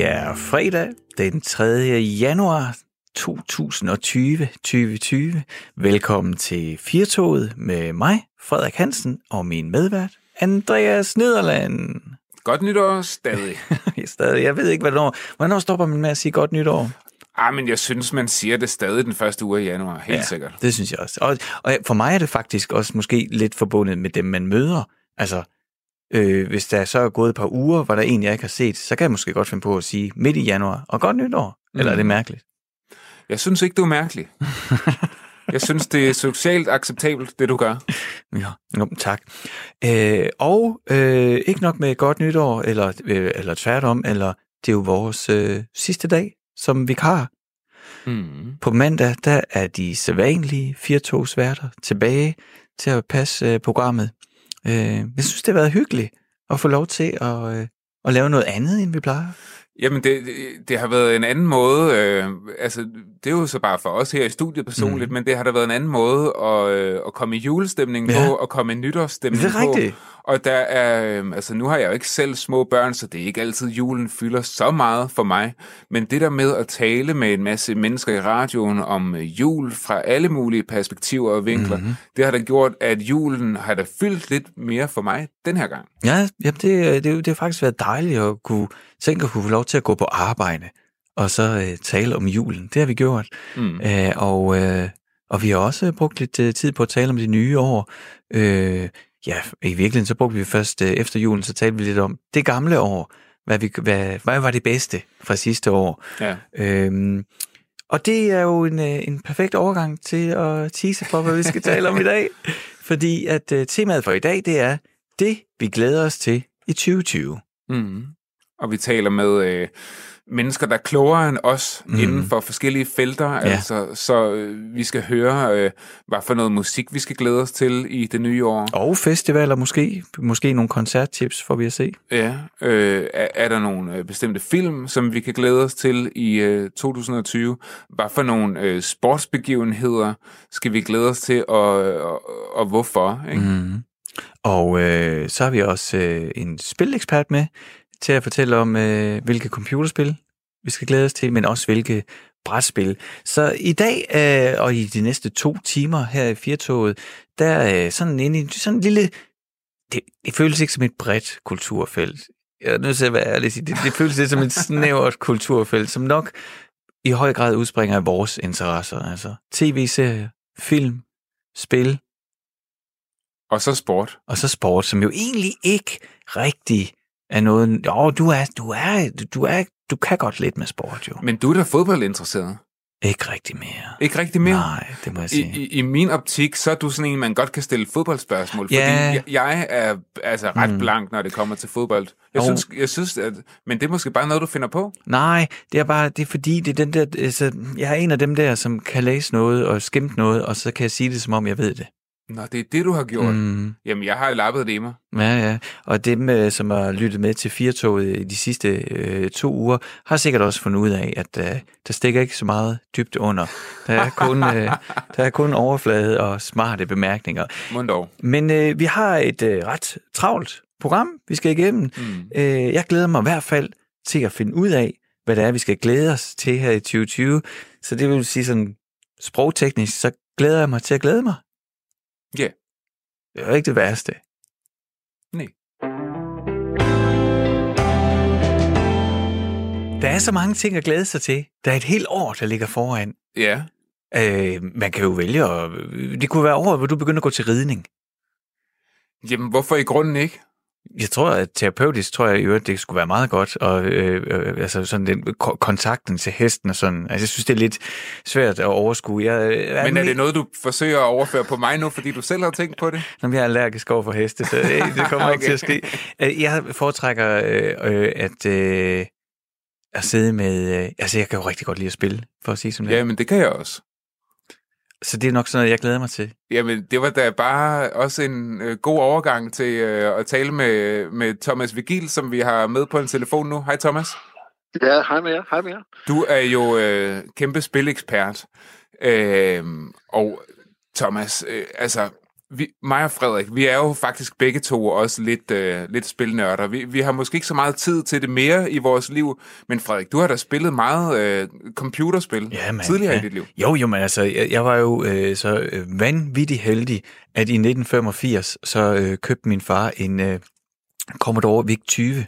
Det er fredag den 3. januar 2020. 2020. Velkommen til Firtoget med mig, Frederik Hansen, og min medvært, Andreas Nederland. Godt nytår stadig. stadig. Jeg ved ikke, hvornår, hvornår stopper man med at sige godt nytår? Ah, men jeg synes, man siger det stadig den første uge i januar, helt ja, sikkert. det synes jeg også. Og, og for mig er det faktisk også måske lidt forbundet med dem, man møder. Altså, øh, hvis der så er gået et par uger, hvor der er en, jeg ikke har set, så kan jeg måske godt finde på at sige midt i januar, og godt nytår. Eller er det mærkeligt? Jeg synes ikke, du er mærkelig. jeg synes, det er socialt acceptabelt, det du gør. Ja, no, tak. Øh, og øh, ikke nok med godt nytår, eller, øh, eller tværtom, eller det er jo vores øh, sidste dag som vikar. Mm. På mandag, der er de sædvanlige firtogsværter tilbage til at passe øh, programmet. Øh, jeg synes, det har været hyggeligt at få lov til at, øh, at lave noget andet, end vi plejer. Jamen, det, det, det har været en anden måde, øh, altså, det er jo så bare for os her i studiet personligt, mm. men det har da været en anden måde at, øh, at komme i julestemning Ja. på, og komme i nytårsstemning Det er på. Og der er, øh, altså nu har jeg jo ikke selv små børn, så det er ikke altid julen fylder så meget for mig. Men det der med at tale med en masse mennesker i radioen om øh, jul fra alle mulige perspektiver og vinkler, Mhm. mm-hmm. det har da gjort, at julen har da fyldt lidt mere for mig den her gang. Ja, jamen det, det, det har faktisk været dejligt at kunne tænke at kunne få lov til at gå på arbejde, og så øh, tale om julen. Det har vi gjort. Mm. Øh, og, øh, og vi har også brugt lidt øh, tid på at tale om det nye år. Øh, ja, i virkeligheden så brugte vi først øh, efter julen, så talte vi lidt om det gamle år. Hvad, vi, hvad, hvad var det bedste fra sidste år? Ja. Øhm, og det er jo en, øh, en perfekt overgang til at tease for, hvad vi skal tale om i dag. Fordi at øh, temaet for i dag, det er det, vi glæder os til i 2020. Mm. Og vi taler med øh, mennesker, der er klogere end os mm. inden for forskellige felter. Ja. Altså, så øh, vi skal høre, øh, hvad for noget musik vi skal glæde os til i det nye år. Og festivaler måske. Måske nogle koncerttips, får vi at se. Ja. Øh, er, er der nogle øh, bestemte film, som vi kan glæde os til i øh, 2020? Hvad for nogle øh, sportsbegivenheder skal vi glæde os til, og, og, og hvorfor? Ikke? Mm. Og øh, så har vi også øh, en spilekspert med til at fortælle om, øh, hvilke computerspil vi skal glæde os til, men også hvilke brætspil. Så i dag øh, og i de næste to timer her i Firtoget, der er øh, sådan en, sådan en lille... Det, det føles ikke som et bredt kulturfelt. Jeg er nødt til at være ærlig det, det føles lidt som et snævert kulturfelt, som nok i høj grad udspringer af vores interesser. Altså tv-serier, film, spil, Og så sport. og så sport, som jo egentlig ikke rigtig er noget... Jo, du er, du er, du er, du kan godt lidt med sport, jo. Men du er da fodboldinteresseret. Ikke rigtig mere. Ikke rigtig mere? Nej, det må jeg I, sige. i, I min optik, så er du sådan en, man godt kan stille fodboldspørgsmål, fordi Ja. jeg, jeg er altså ret Mm. blank, når det kommer til fodbold. Jeg Jo. synes, jeg synes at, men det er måske bare noget, du finder på. Nej, det er bare, det er fordi, det er den der, altså, jeg er en af dem der, som kan læse noget og skimte noget, og så kan jeg sige det, som om jeg ved det. Nå, det er det, du har gjort. Mm. Jamen, jeg har lappet det i mig. ja, ja. Og dem, øh, som har lyttet med til Firtoget i de sidste øh, to uger, har sikkert også fundet ud af, at øh, der stikker ikke så meget dybt under. Der er kun, øh, der er kun overflade og smarte bemærkninger. Mund dog. Men øh, vi har et øh, ret travlt program, vi skal igennem. Mm. Øh, jeg glæder mig i hvert fald til at finde ud af, hvad det er, vi skal glæde os til her i 2020. Så det vil sige sådan sprogteknisk, så glæder jeg mig til at glæde mig. Ja. Det er jo ikke det værste. Nej. Der er så mange ting at glæde sig til. Der er et helt år, der ligger foran. Ja. Øh, man kan jo vælge at... Det kunne være året, hvor du begynder at gå til ridning. Jamen, hvorfor i grunden ikke? Jeg tror, at terapeutisk tror jeg i øvrigt, det skulle være meget godt, og øh, øh, altså sådan den ko- kontakten til hesten og sådan. Altså, jeg synes, det er lidt svært at overskue. Jeg, øh, Men er det noget, du forsøger at overføre på mig nu, fordi du selv har tænkt på det? Når jeg er allergisk over for heste, så øh, det kommer okay. ikke til at ske. Øh, Jeg foretrækker øh, øh, at, øh, at sidde med... Øh, altså, jeg kan jo rigtig godt lide at spille, for at sige som det. Ja, men det kan jeg også. Så det er nok sådan noget, jeg glæder mig til. Jamen, det var da bare også en øh, god overgang til øh, at tale med, med Thomas Vigil, som vi har med på en telefon nu. Hej Thomas. Ja, hej med jer. Hej med jer. Du er jo øh, kæmpe spilekspert. Øh, og Thomas, øh, altså, vi, mig og Frederik, vi er jo faktisk begge to også lidt, øh, lidt spilnørder. Vi, vi har måske ikke så meget tid til det mere i vores liv, men Frederik, du har da spillet meget øh, computerspil Ja, man, tidligere ja. i dit liv. Jo, jo, men altså, jeg, jeg var jo øh, så øh, vanvittigt heldig, at i 1985, så øh, købte min far en øh, Commodore VIC 20,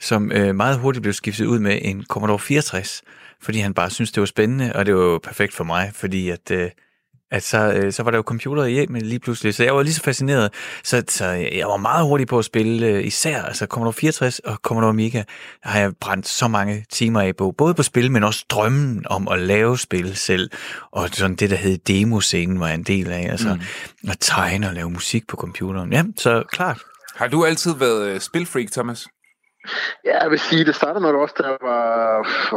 som øh, meget hurtigt blev skiftet ud med en Commodore 64, fordi han bare syntes, det var spændende, og det var jo perfekt for mig, fordi at... Øh, at så, øh, så var der jo computer i hjemmet lige pludselig, så jeg var lige så fascineret, så, så jeg var meget hurtig på at spille, øh, især altså Commodore 64 og Commodore Amiga, har jeg brændt så mange timer af på, både på spil, men også drømmen om at lave spil selv, og sådan det, der hed demoscenen, var jeg en del af, altså mm. at tegne og lave musik på computeren. Ja, så klart. Har du altid været øh, spilfreak, Thomas? Ja, jeg vil sige, det startede nok også, da jeg var,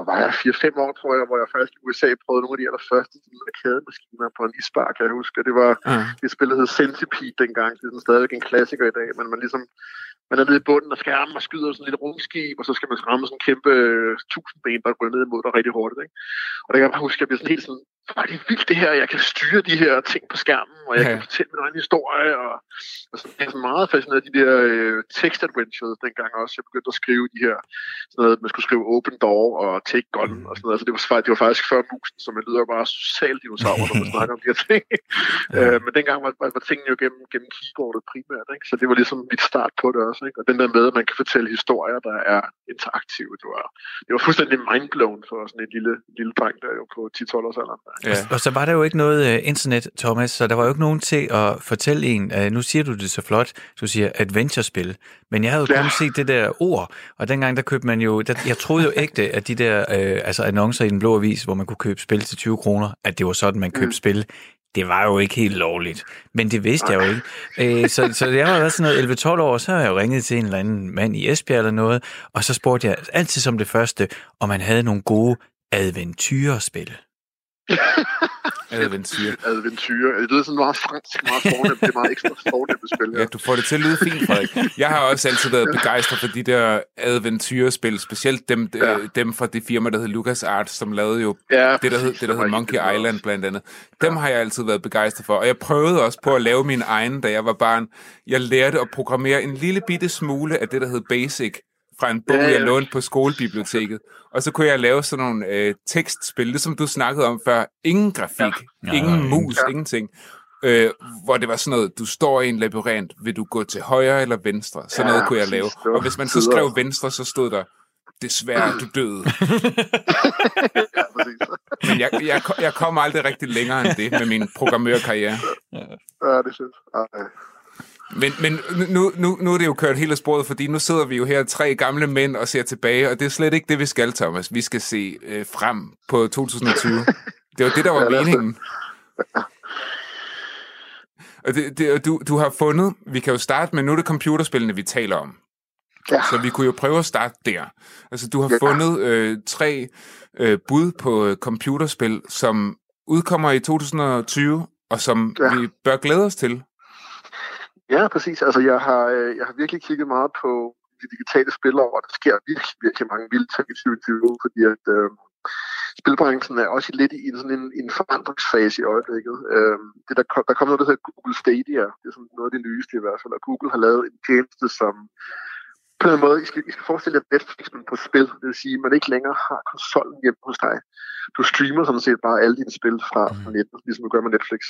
var jeg 4-5 år, tror jeg, hvor jeg faktisk i USA prøvede nogle af de allerførste arkademaskiner på en isbar, kan jeg huske. Det var Mm. det spil, der hed Centipede dengang. Det er sådan stadigvæk en klassiker i dag, men man ligesom man er nede i bunden af skærmen og skyder sådan et rumskib, og så skal man ramme sådan en kæmpe øh, tusindben, der går ned imod dig rigtig hurtigt. Ikke? Og der kan jeg bare huske, at jeg blev sådan helt sådan, er det vildt det her, jeg kan styre de her ting på skærmen, og jeg Ja. kan fortælle min egen historie, og, og så jeg er sådan meget fascineret af de der øh, text adventures dengang også. Jeg begyndte at skrive de her, sådan noget, man skulle skrive open door og take gun og sådan noget. Så det var, det var faktisk før musen, så man lyder bare social dinosaur, når man snakker om de her ting. øh, men dengang var, var, var tingene jo gennem, gennem keyboardet primært, ikke? så det var ligesom mit start på det også. Ikke? Og den der med, at man kan fortælle historier, der er interaktive, det var, det var fuldstændig mindblown for sådan en lille, lille dreng der jo på 10-12 års alderen. Ja. Og så var der jo ikke noget uh, internet, Thomas, så der var jo ikke nogen til at fortælle en, uh, nu siger du det så flot, du siger adventure-spil, men jeg havde jo kun Ja. set det der ord, og dengang der købte man jo, der, jeg troede jo ægte, at de der uh, altså annoncer i den blå avis, hvor man kunne købe spil til 20 kroner, at det var sådan, man købte mm. spil. Det var jo ikke helt lovligt, men det vidste jeg jo ikke. Øh, så, så jeg været sådan noget 11-12 år, så har jeg jo ringet til en eller anden mand i Esbjerg eller noget, og så spurgte jeg altid som det første, om man havde nogle gode adventyrespil. Adventyr. Adventure. Det lyder sådan meget fransk, meget fornemt. Det er meget ekstra fornemt spil. Ja, du får det til at lyde fint, Frederik. Jeg har også altid været begejstret for de der adventyrespil, specielt dem, ja. Ja. dem fra det firma, der hed LucasArts, som lavede jo Ja, det, der hed, det, der hed Monkey. Island blandt andet. Dem har jeg altid været begejstret for, og jeg prøvede også på at lave min egen, da jeg var barn. Jeg lærte at programmere en lille bitte smule af det, der hed Basic, fra en bog, Ja, ja. jeg lånte på skolebiblioteket. Og så kunne jeg lave sådan nogle øh, tekstspil, det som du snakkede om før. Ingen grafik, Ja. ingen Ja, mus, ja. ingenting. Øh, hvor det var sådan noget, du står i en labyrint, vil du gå til højre eller venstre? Sådan Ja, noget kunne jeg lave. Og hvis man så skrev venstre, så stod der, desværre, du døde. Ja, præcis. Men jeg, jeg, jeg kom aldrig rigtig længere end det med min programmørkarriere. Ja, det er fedt. Ej. Men, men nu, nu, nu er det jo kørt helt af sporet, fordi nu sidder vi jo her tre gamle mænd og ser tilbage, og det er slet ikke det, vi skal, Thomas. Vi skal se øh, frem på 2020. Det var det, der var Ja, meningen. Og det, det, du, du har fundet, vi kan jo starte med, nu er det computerspillene, vi taler om. Ja. Så vi kunne jo prøve at starte der. Altså, du har Ja. fundet øh, tre øh, bud på øh, computerspil, som udkommer i 2020, og som Ja. vi bør glæde os til. Ja, præcis. Altså, jeg har, øh, jeg har virkelig kigget meget på de digitale spil, og der sker virkelig, virkelig mange vilde ting i 2020, fordi at øh, spilbranchen er også lidt i en, sådan en, en forandringsfase i øjeblikket. Øh, det der, kom, der kommer noget, der hedder Google Stadia. Det er sådan noget af det nyeste i hvert fald, og Google har lavet en tjeneste, som på en måde, I skal, I skal forestille jer Netflix på spil. Det vil sige, at man ikke længere har konsollen hjemme hos dig. Du streamer sådan set bare alle dine spil fra fra nettet, ligesom du gør med Netflix.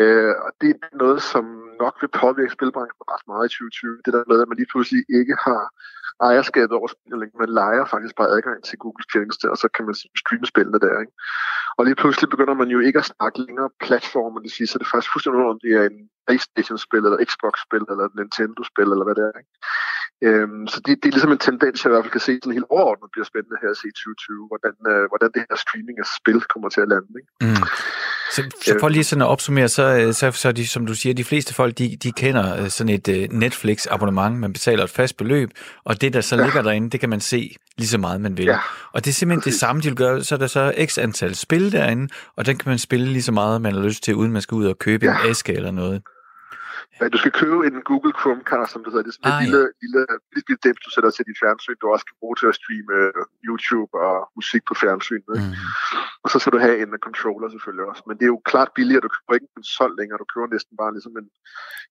Øh, og det er noget, som nok vil påvirke spilbranchen ret meget i 2020. Det der med, at man lige pludselig ikke har ejerskabet over spillet. Man leger faktisk bare adgang til Googles tjeneste, og så kan man streame spillene der. Ikke? Og lige pludselig begynder man jo ikke at snakke længere platformer, det siger, så er det faktisk fuldstændig om det er en Playstation-spil, eller Xbox-spil, eller Nintendo-spil, eller hvad det er. Ikke? Øhm, så det, det er ligesom en tendens, jeg i hvert fald kan se sådan helt overordnet bliver spændende her at se i 2020, hvordan, øh, hvordan det her streaming af spil kommer til at lande. Ikke? Mm. Så, så for lige sådan at opsummere, så, øh, så, så de, som du siger, de fleste folk, de, de kender øh, sådan et uh, Netflix-abonnement, man betaler et fast beløb, og det, der så ja. ligger derinde, det kan man se lige så meget, man vil. Ja. Og det er simpelthen Præcis. det samme, de vil gøre, så er der så x antal spil derinde, og den kan man spille lige så meget, man har lyst til, uden man skal ud og købe. Ja. en æske eller noget. Ja, du skal købe en Google Chromecast, som det hedder. Det er sådan ah, et lille, ja. lille, lille, lille dims, du sætter til dit fjernsyn, du også kan bruge til at streame øh, YouTube og musik på fjernsyn. Mm. Og så skal du have en controller selvfølgelig også. Men det er jo klart billigere. Du køber ikke en konsol længere. Du køber næsten bare ligesom en,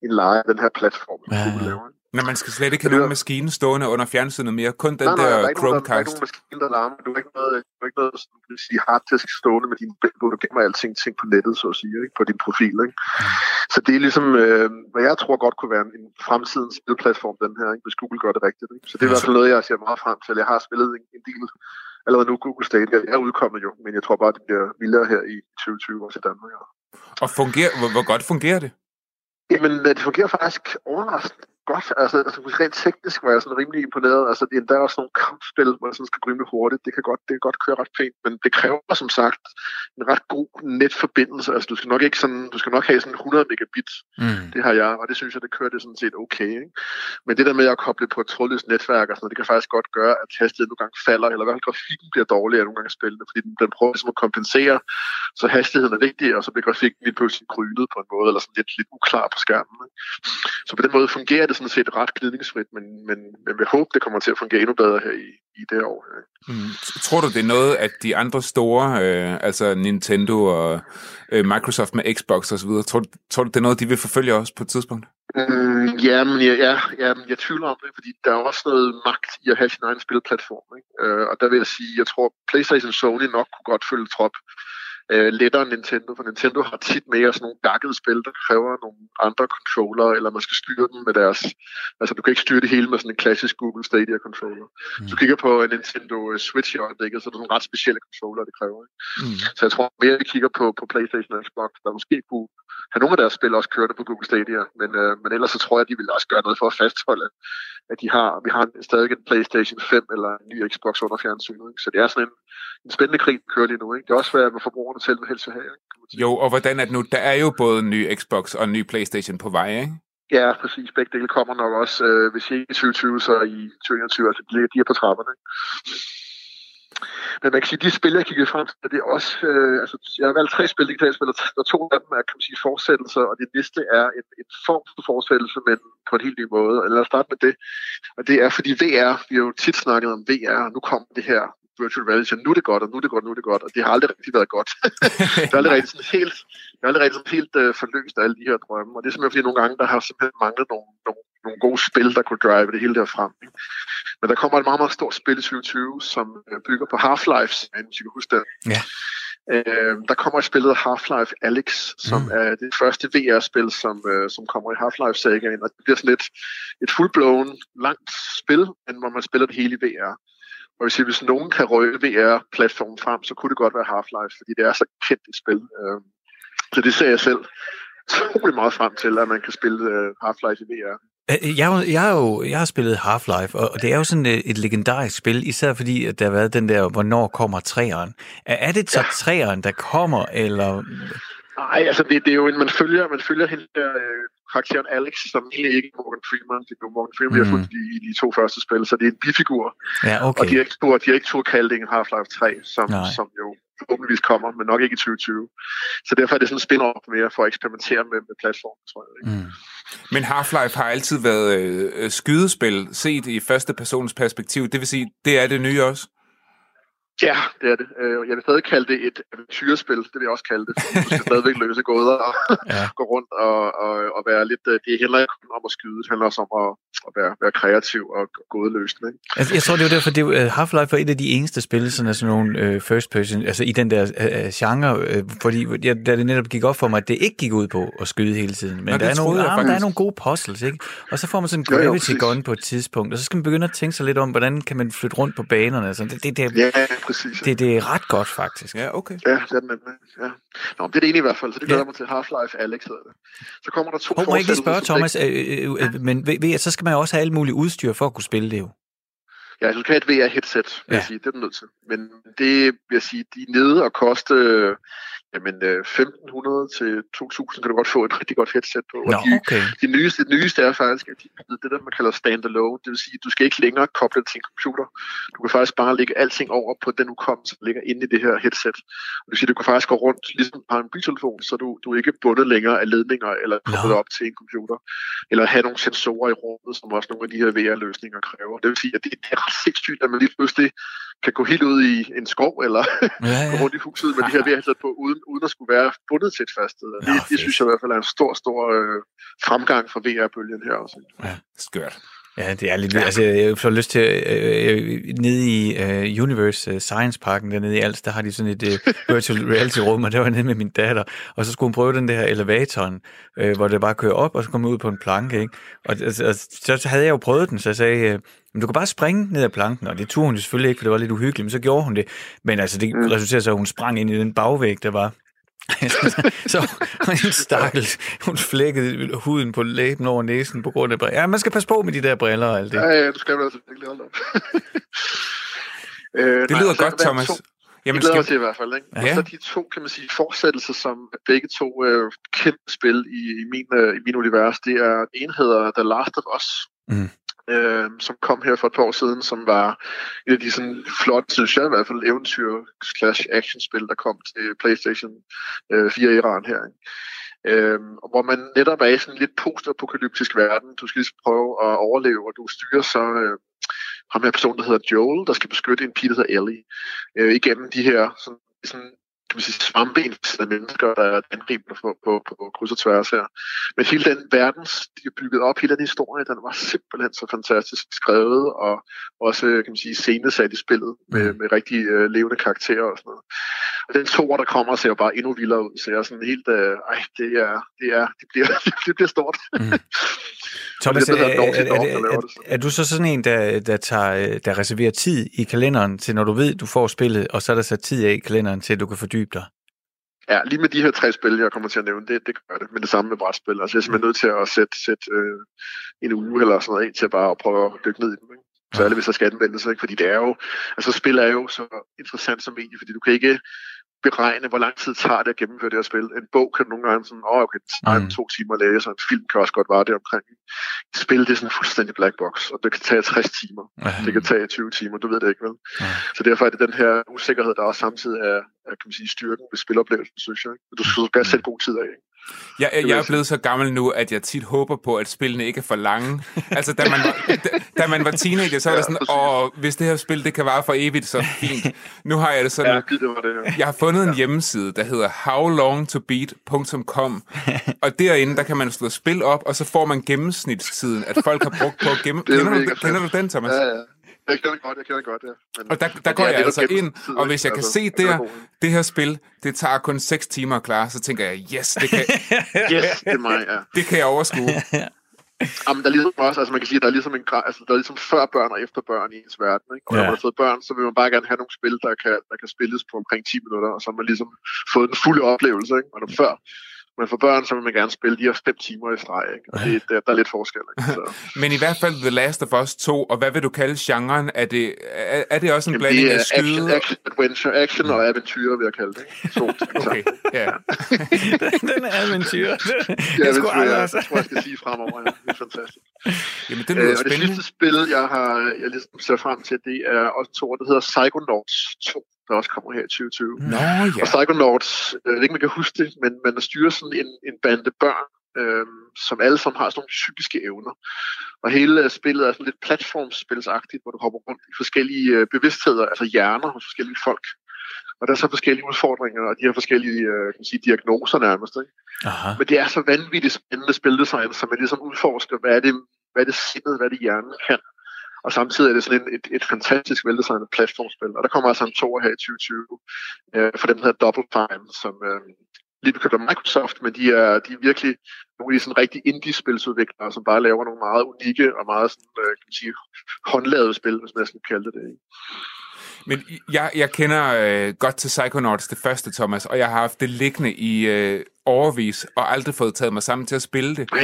en leje af den her platform, ja, Google laver. Men man skal slet ikke have nogen maskine stående under fjernsynet mere. Kun den nej, nej, der, der Chromecast. Der er ikke nogen maskine, der larmer. Du har ikke noget, du har ikke noget sådan, sige, harddisk stående med din hvor du gemmer alting ting på nettet, så at sige, ikke? på din profil. Ikke? Mm. Så det er ligesom, øh, hvad jeg tror godt kunne være en fremtidens spilplatform, den her, ikke? hvis Google gør det rigtigt. Ikke? Så det er i hvert fald noget, jeg ser meget frem til. Jeg har spillet en, en del allerede nu Google Stadia. Jeg er udkommet jo, men jeg tror bare, det bliver vildere her i 2020 også i Danmark. Og fungerer, hvor, hvor godt fungerer det? Jamen, øh, det fungerer faktisk overraskende godt. Altså, altså rent teknisk var jeg sådan rimelig imponeret. Altså, det er også nogle kampspil, hvor jeg sådan skal rimelig hurtigt. Det kan godt, det kan godt køre ret fint, men det kræver som sagt en ret god netforbindelse. Altså, du skal nok ikke sådan, du skal nok have sådan 100 megabit. Mm. Det har jeg, og det synes jeg, det kører det sådan set okay. Ikke? Men det der med at koble på et trådløst netværk, og sådan, det kan faktisk godt gøre, at hastigheden nogle gange falder, eller i hvert fald grafikken bliver dårligere nogle gange af spillene, fordi den, den prøver ligesom at kompensere, så hastigheden er vigtig, og så bliver grafikken lige pludselig grynet på en måde, eller sådan lidt, lidt uklar på skærmen. Ikke? Så på den måde fungerer det sådan set ret gnidningsfrit, men, men, men vi håber, det kommer til at fungere endnu bedre her i, i det år. Mm. Tror du, det er noget, at de andre store, øh, altså Nintendo og øh, Microsoft med Xbox osv., tror, tror du, det er noget, de vil forfølge også på et tidspunkt? Mm, ja, men jeg, ja, ja, jeg tvivler om det, fordi der er også noget magt i at have sin egen spilplatform. Ikke? Øh, og der vil jeg sige, jeg tror, PlayStation og Sony nok kunne godt følge trop øh, lettere end Nintendo, for Nintendo har tit mere sådan nogle gakkede spil, der kræver nogle andre controller, eller man skal styre dem med deres... Altså, du kan ikke styre det hele med sådan en klassisk Google Stadia controller. Mm. Så du kigger på en Nintendo øh, Switch i øjeblikket, så er der nogle ret specielle controller, det kræver. Ikke? Mm. Så jeg tror mere, vi kigger på, på PlayStation og Xbox, der måske kunne have nogle af deres spil også kørte på Google Stadia, men, øh, men ellers så tror jeg, de vil også gøre noget for at fastholde, at de har, vi har stadig en PlayStation 5 eller en ny Xbox under fjernsynet. Ikke? Så det er sådan en, en spændende krig, der kører lige nu. Ikke? Det er også, hvad forbrugerne selv vil helst have. Ikke? Jo, og hvordan er det nu? Der er jo både en ny Xbox og en ny PlayStation på vej, ikke? Ja, præcis. Begge dele kommer nok også, øh, hvis ikke i 2020, så i 2021. Altså, de, de er på trapperne. Men man kan sige, at de spil, jeg kiggede frem til, det er også... Øh, altså, jeg har valgt tre spil, digitale spil, og to af dem er, kan man sige, fortsættelser, og det næste er en, en form for fortsættelse, men på en helt ny måde. Eller lad os starte med det. Og det er, fordi VR, vi har jo tit snakket om VR, og nu kommer det her virtual reality, nu er det godt, og nu er det godt, nu er det godt, og det har aldrig rigtig været godt. det har aldrig rigtig sådan helt, det har aldrig rigtig sådan helt uh, forløst alle de her drømme, og det er simpelthen fordi nogle gange, der har simpelthen manglet nogle, nogle, nogle gode spil, der kunne drive det hele der frem. Ikke? Men der kommer et meget, meget stort spil i 2020, som uh, bygger på Half-Life, hvis I kan huske det. Ja. Uh, der kommer et spil, Half-Life Alex, som mm. er det første VR-spil, som, uh, som kommer i Half-Life-sagaen, og det bliver sådan et, et fuldblåen, langt spil, men hvor man spiller det hele i VR. Og hvis, hvis nogen kan røge VR-platformen frem, så kunne det godt være Half-Life, fordi det er så kendt et spil. Øh, så det ser jeg selv utrolig meget frem til, at man kan spille øh, Half-Life i VR. Jeg, jeg, har jo jeg har spillet Half-Life, og det er jo sådan et, et legendarisk spil, især fordi at der har været den der, hvornår kommer træeren. Er, er det så ja. træeren, der kommer, eller... Nej, altså det, det er jo en, man følger, man følger hende der, øh, karakteren Alex, som egentlig ikke er Morgan Freeman. Det er Morgan Freeman, mm. vi har fået i, i de to første spil, så det er en bifigur. Ja, okay. Og de har ikke, de har ikke to kalde det Half-Life 3, som, som jo forhåbentligvis kommer, men nok ikke i 2020. Så derfor er det sådan en spin-off mere for at eksperimentere med, med platformen, tror jeg. Ikke? Mm. Men Half-Life har altid været øh, skydespil set i første persons perspektiv. Det vil sige, det er det nye også? Ja, det er det. Øh, jeg vil stadig kalde det et eventyrespil, det vil jeg også kalde det. Du skal stadigvæk løse gåder og ja. gå rundt og, og, og være lidt... Øh, det handler ikke om at skyde, det handler også om at, at være, være kreativ og gådeløsende. Ikke? Altså, jeg tror, det var derfor, det øh, Half-Life var et af de eneste spil, sådan, sådan nogle uh, first person, altså i den der uh, genre, uh, fordi ja, da det netop gik op for mig, at det ikke gik ud på at skyde hele tiden. Men Nå, der, er nogle, ah, der er nogle gode puzzles, ikke? Og så får man sådan en gravity ja, gun på et tidspunkt, og så skal man begynde at tænke sig lidt om, hvordan kan man flytte rundt på banerne. Altså, det, det, det, ja, præcis. Det, det er ret godt, faktisk. Ja, okay. Ja, det er den ja. Nå, det er det ene i hvert fald, så det glæder ja. mig til Half-Life Alex hedder det. Så kommer der to oh, Må jeg ikke spørge, Thomas, øh, øh, øh, ja. men ved, ved, så skal man jo også have alle mulige udstyr for at kunne spille det jo. Ja, så du kan have et VR-headset, vil ja. jeg sige. Det er du nødt til. Men det vil jeg sige, de er nede og koste jamen, øh, 1500 til 2000 kan du godt få et rigtig godt headset på. Nå, de, okay. de nyeste, det nyeste er faktisk, at de, det der, man kalder standalone, det vil sige, at du skal ikke længere koble det til en computer. Du kan faktisk bare lægge alting over på den hukommelse, som ligger inde i det her headset. Og det vil sige, at du kan faktisk gå rundt, ligesom på en bytelefon, så du, du er ikke bundet længere af ledninger eller koblet op til en computer. Eller have nogle sensorer i rummet, som også nogle af de her VR-løsninger kræver. Det vil sige, at det, det er ret sindssygt, at man lige pludselig kan gå helt ud i en skov, eller Ja, gå ja. rundt i huset med de her VR-headset på, uden, uden at skulle være bundet til et fast sted. Det, det synes jeg i hvert fald er en stor, stor øh, fremgang for VR-bølgen her også. Skørt. Ja, det er lidt vildt. Altså, jeg får lyst til, øh, øh, nede i øh, Universe øh, Science Parken, dernede i Als, der har de sådan et øh, virtual reality rum, og der var nede med min datter, og så skulle hun prøve den der elevatoren, øh, hvor det bare kører op, og så kommer ud på en planke, ikke? Og altså, altså, så havde jeg jo prøvet den, så jeg sagde, øh, men du kan bare springe ned ad planken, og det turde hun selvfølgelig ikke, for det var lidt uhyggeligt, men så gjorde hun det. Men altså, det Mm. resulterede så, at hun sprang ind i den bagvæg, der var. så en stakkel, hun flækkede huden på læben over næsen på grund af briller. Ja, man skal passe på med de der briller og alt det. Ja, ja, du skal altså virkelig holde op. øh, Det lyder godt, Thomas. To, Jamen, det glæder skal... til i hvert fald. Ikke? Ja. Og så de to, kan man sige, fortsættelser, som er begge to øh, kæmpe spil i, i, min, øh, i min univers, det er, hedder The Last of Us, Mm øh, som kom her for et par år siden, som var et af de sådan flotte, synes jeg i hvert fald, eventyr slash actionspil, der kom til PlayStation øh, 4 Iran her. Ikke? Øh, og hvor man netop er i sådan en lidt postapokalyptisk verden. Du skal lige prøve at overleve, og du styrer så øh, ham her person, der hedder Joel, der skal beskytte en pige, der hedder Ellie, øh, igennem de her sådan, sådan kan man sige, svampeindfæstede mennesker, der angriber dig på, på, på kryds og tværs her. Men hele den verden, de har bygget op, hele den historie, den var simpelthen så fantastisk skrevet, og også, kan man sige, scenesat i spillet med, Mm. med rigtig øh, levende karakterer og sådan noget. Og den toer, der kommer, ser jo bare endnu vildere ud, så jeg er sådan helt, øh, ej, det er, det er, det bliver, det bliver stort. Mm. Thomas, det er er, er, er, er, er du så sådan en, der, der, tager, øh, der reserverer tid i kalenderen til, når du ved, du får spillet, og så er der sat tid af i kalenderen til, at du kan fordybe dig? Ja, lige med de her tre spil, jeg kommer til at nævne, det, det gør det. Men det samme med brætspil. Altså, jeg er simpelthen nødt til at sætte, sætte øh, en uge eller sådan noget ind til bare at prøve at dykke ned i dem. Ikke? Så alle hvis der skal anvendes, ikke? fordi det er jo, altså spil er jo så interessant som medie, fordi du kan ikke beregne, hvor lang tid tager det at gennemføre det her spil. En bog kan nogle gange sådan, åh, oh, okay, det tager Mm. mm. to timer at læse, og en film kan også godt vare det omkring. Et spil, det er sådan en fuldstændig black box, og det kan tage 60 timer. Ja. Det kan tage 20 timer, du ved det ikke, vel? Ja. Så derfor er det den her usikkerhed, der også samtidig er, er kan man sige, styrken ved spiloplevelsen, synes jeg. Du skal gerne sætte god tid af. Ikke? Jeg, jeg, jeg er blevet så gammel nu, at jeg tit håber på, at spillene ikke er for lange. Altså, da man var, da, da man var teenager, så var Ja, det sådan, åh, hvis det her spil, det kan vare for evigt, så fint. Nu har jeg det sådan, Ja, det var det. Ja. jeg har fundet en hjemmeside, der hedder howlongtobeat.com, og derinde, der kan man slå spil op, og så får man gennemsnitstiden, at folk har brugt på at gemme... Er Kender, du, kender du den, Thomas? Ja, ja. Jeg kender det godt, jeg kender det godt, ja. Men, Og der, der men går jeg altså ind, tid, og hvis jeg kan Altså, se det det her spil, det tager kun 6 timer at klare, så tænker jeg, yes, det kan, Yes, det er mig, ja. det kan jeg overskue. Jamen, der er ligesom også, altså man kan sige, der er ligesom en altså, der er ligesom før børn og efter børn i ens verden, ikke? Og når Ja. man har fået børn, så vil man bare gerne have nogle spil, der kan, der kan spilles på omkring 10 minutter, og så har man ligesom fået den fulde oplevelse, ikke? Og når før man får børn, så vil man gerne spille de her 5 timer i streg, ikke? Og det, der, der er lidt forskel, ikke? Så, Men i hvert fald The Last of Us 2, og hvad vil du kalde genren? Er det, er, er det også en Jamen, blanding det af er skyde? action, action, adventure, action og aventyr, vil jeg kalde det. ikke? To ting Okay, ja. den er eventyr. Ja, jeg det skulle tror aldrig jeg, det tror jeg, jeg skal sige fremover. Ja. Det er fantastisk. Jamen, det Øh, lyder og det spændende. sidste spil, jeg har jeg ligesom ser frem til, det er også to, der hedder Psychonauts 2, der også kommer her i 2020. Nå, ja. Og Psychonauts, øh, jeg ved ikke, man kan huske det, men man styrer sådan en, en bande børn, øh, som alle sammen har sådan nogle psykiske evner. Og hele spillet er sådan lidt platformspilsagtigt, hvor du hopper rundt i forskellige øh, bevidstheder, altså hjerner hos forskellige folk. Og der er så forskellige udfordringer, og de har forskellige øh, kan man sige, diagnoser nærmest. Ikke? Aha. Men det er så vanvittigt spændende spildesign, så man ligesom udforsker, hvad er det, hvad er det sindet, hvad er det hjernen kan. Og samtidig er det sådan et, et fantastisk veldesignet platformspil. Og der kommer altså en to her i 2020 øh, for den hedder Double Fine, som øh, lige bekøbt af Microsoft, men de er, de er virkelig nogle af de sådan rigtige indie-spilsudviklere, som bare laver nogle meget unikke og meget sådan, øh, kan man sige, håndlavede spil, hvis man skal kalde det det. Ikke? Men jeg, jeg kender øh, godt til Psychonauts, det første, Thomas, og jeg har haft det liggende i øh, overvis, og aldrig fået taget mig sammen til at spille det. Ej,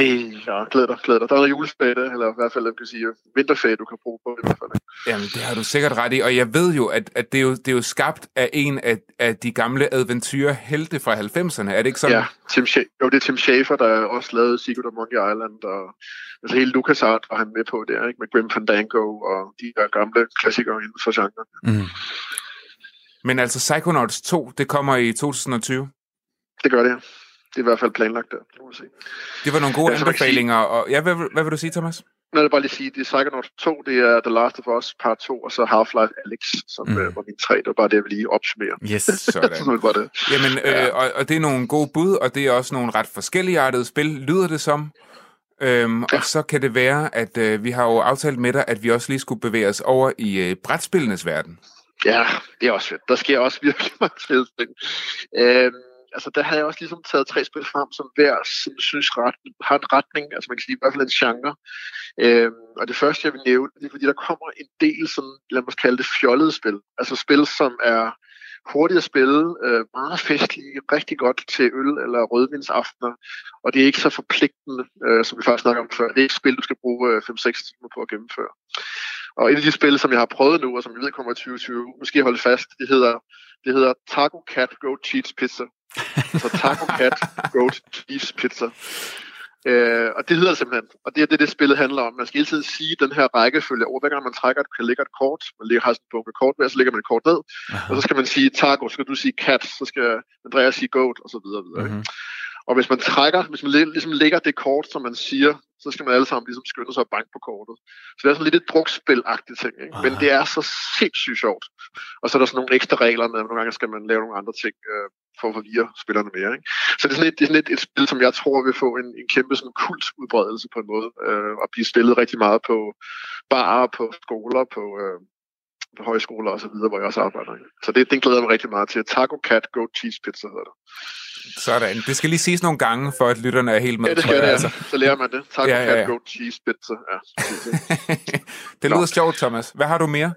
ja, glæder dig, glæder dig. Der er noget juleferie, eller i hvert fald, jeg kan sige, vinterferie, du kan bruge på det i hvert fald. Jamen, det har du sikkert ret i, og jeg ved jo, at, at det, er jo, det er jo skabt af en af, af de gamle adventure-helte fra 90'erne, er det ikke sådan? Ja, Tim Sch- jo, det er Tim Schafer, der også lavede Secret of Monkey Island, og altså hele LucasArts var han med på der, ikke? med Grim Fandango og de der gamle klassikere inden for genren. Mm. Men altså, Psychonauts 2, det kommer i 2020? Det gør det, ja. Det er i hvert fald planlagt der, må sige. Det var nogle gode Ja, anbefalinger, og ja, hvad, hvad vil du sige, Thomas? Nu vil jeg bare lige sige, det er Psychonauts 2, det er The Last of Us Part 2, og så Half-Life Alex, som Mm. øh, var min tre. Det var bare det, jeg ville lige opsummere. Yes. Sådan. Sådan var det. Jamen, Ja. øh, og, og det er nogle gode bud, og det er også nogle ret forskelligartede spil, lyder det som. Øhm, Ja. Og så kan det være, at øh, vi har jo aftalt med dig, at vi også lige skulle bevæge os over i øh, brætspillenes verden. Ja, det er også fedt. Der sker også virkelig mange fede ting. Øhm, altså, der har jeg også ligesom taget tre spil frem, som hver som synes ret, har en retning, altså man kan sige i hvert fald en genre. Øhm, og det første, jeg vil nævne, det er, fordi der kommer en del sådan, lad mig kalde det fjollede spil. Altså spil, som er hurtigt at spille, øh, meget festlige, rigtig godt til øl eller rødvinsaftener, og det er ikke så forpligtende, øh, som vi faktisk snakker om før. Det er ikke et spil, du skal bruge øh, 5-6 timer på at gennemføre. Og et af de spil, som jeg har prøvet nu, og som jeg ved kommer i 2020, måske holde fast, det hedder, det hedder Taco Cat Go Cheese Pizza. Så Taco Cat Goat Cheese Pizza. Øh, og det hedder det simpelthen. Og det er det, det spillet handler om. Man skal hele tiden sige den her rækkefølge over. Hver gang man trækker, kan lægge et kort. Man lægger, har sådan en bunke kort med, så lægger man et kort ned. Og så skal man sige taco, så skal du sige cat, så skal Andreas sige goat, og så videre. videre? Mm-hmm. Og hvis man trækker, hvis man li- ligesom lægger det kort, som man siger, så skal man alle sammen ligesom skynde sig at banke på kortet. Så det er sådan lidt et drukspil-agtigt ting, ikke? Men Ah. det er så sindssygt sjovt. Og så er der sådan nogle ekstra regler, med, nogle gange skal man lave nogle andre ting, øh, for at forvirre spillerne mere, ikke? Så det er sådan et, det er sådan et, et spil, som jeg tror vil få en, en kæmpe sådan kult udbredelse på en måde, øh, og blive spillet rigtig meget på barer, på skoler, på, øh, på højskoler og så videre, hvor jeg også arbejder. Ikke? Så det, den glæder jeg mig rigtig meget til. Taco Cat Goat Cheese Pizza hedder det. Sådan. Det skal lige siges nogle gange, for at lytterne er helt med. Ja, det skal det, altså. altså. Så lærer man det. Taco Ja, ja, ja. Goat Cheese Pizza. Ja, det lyder sjovt, Thomas. Hvad har du mere?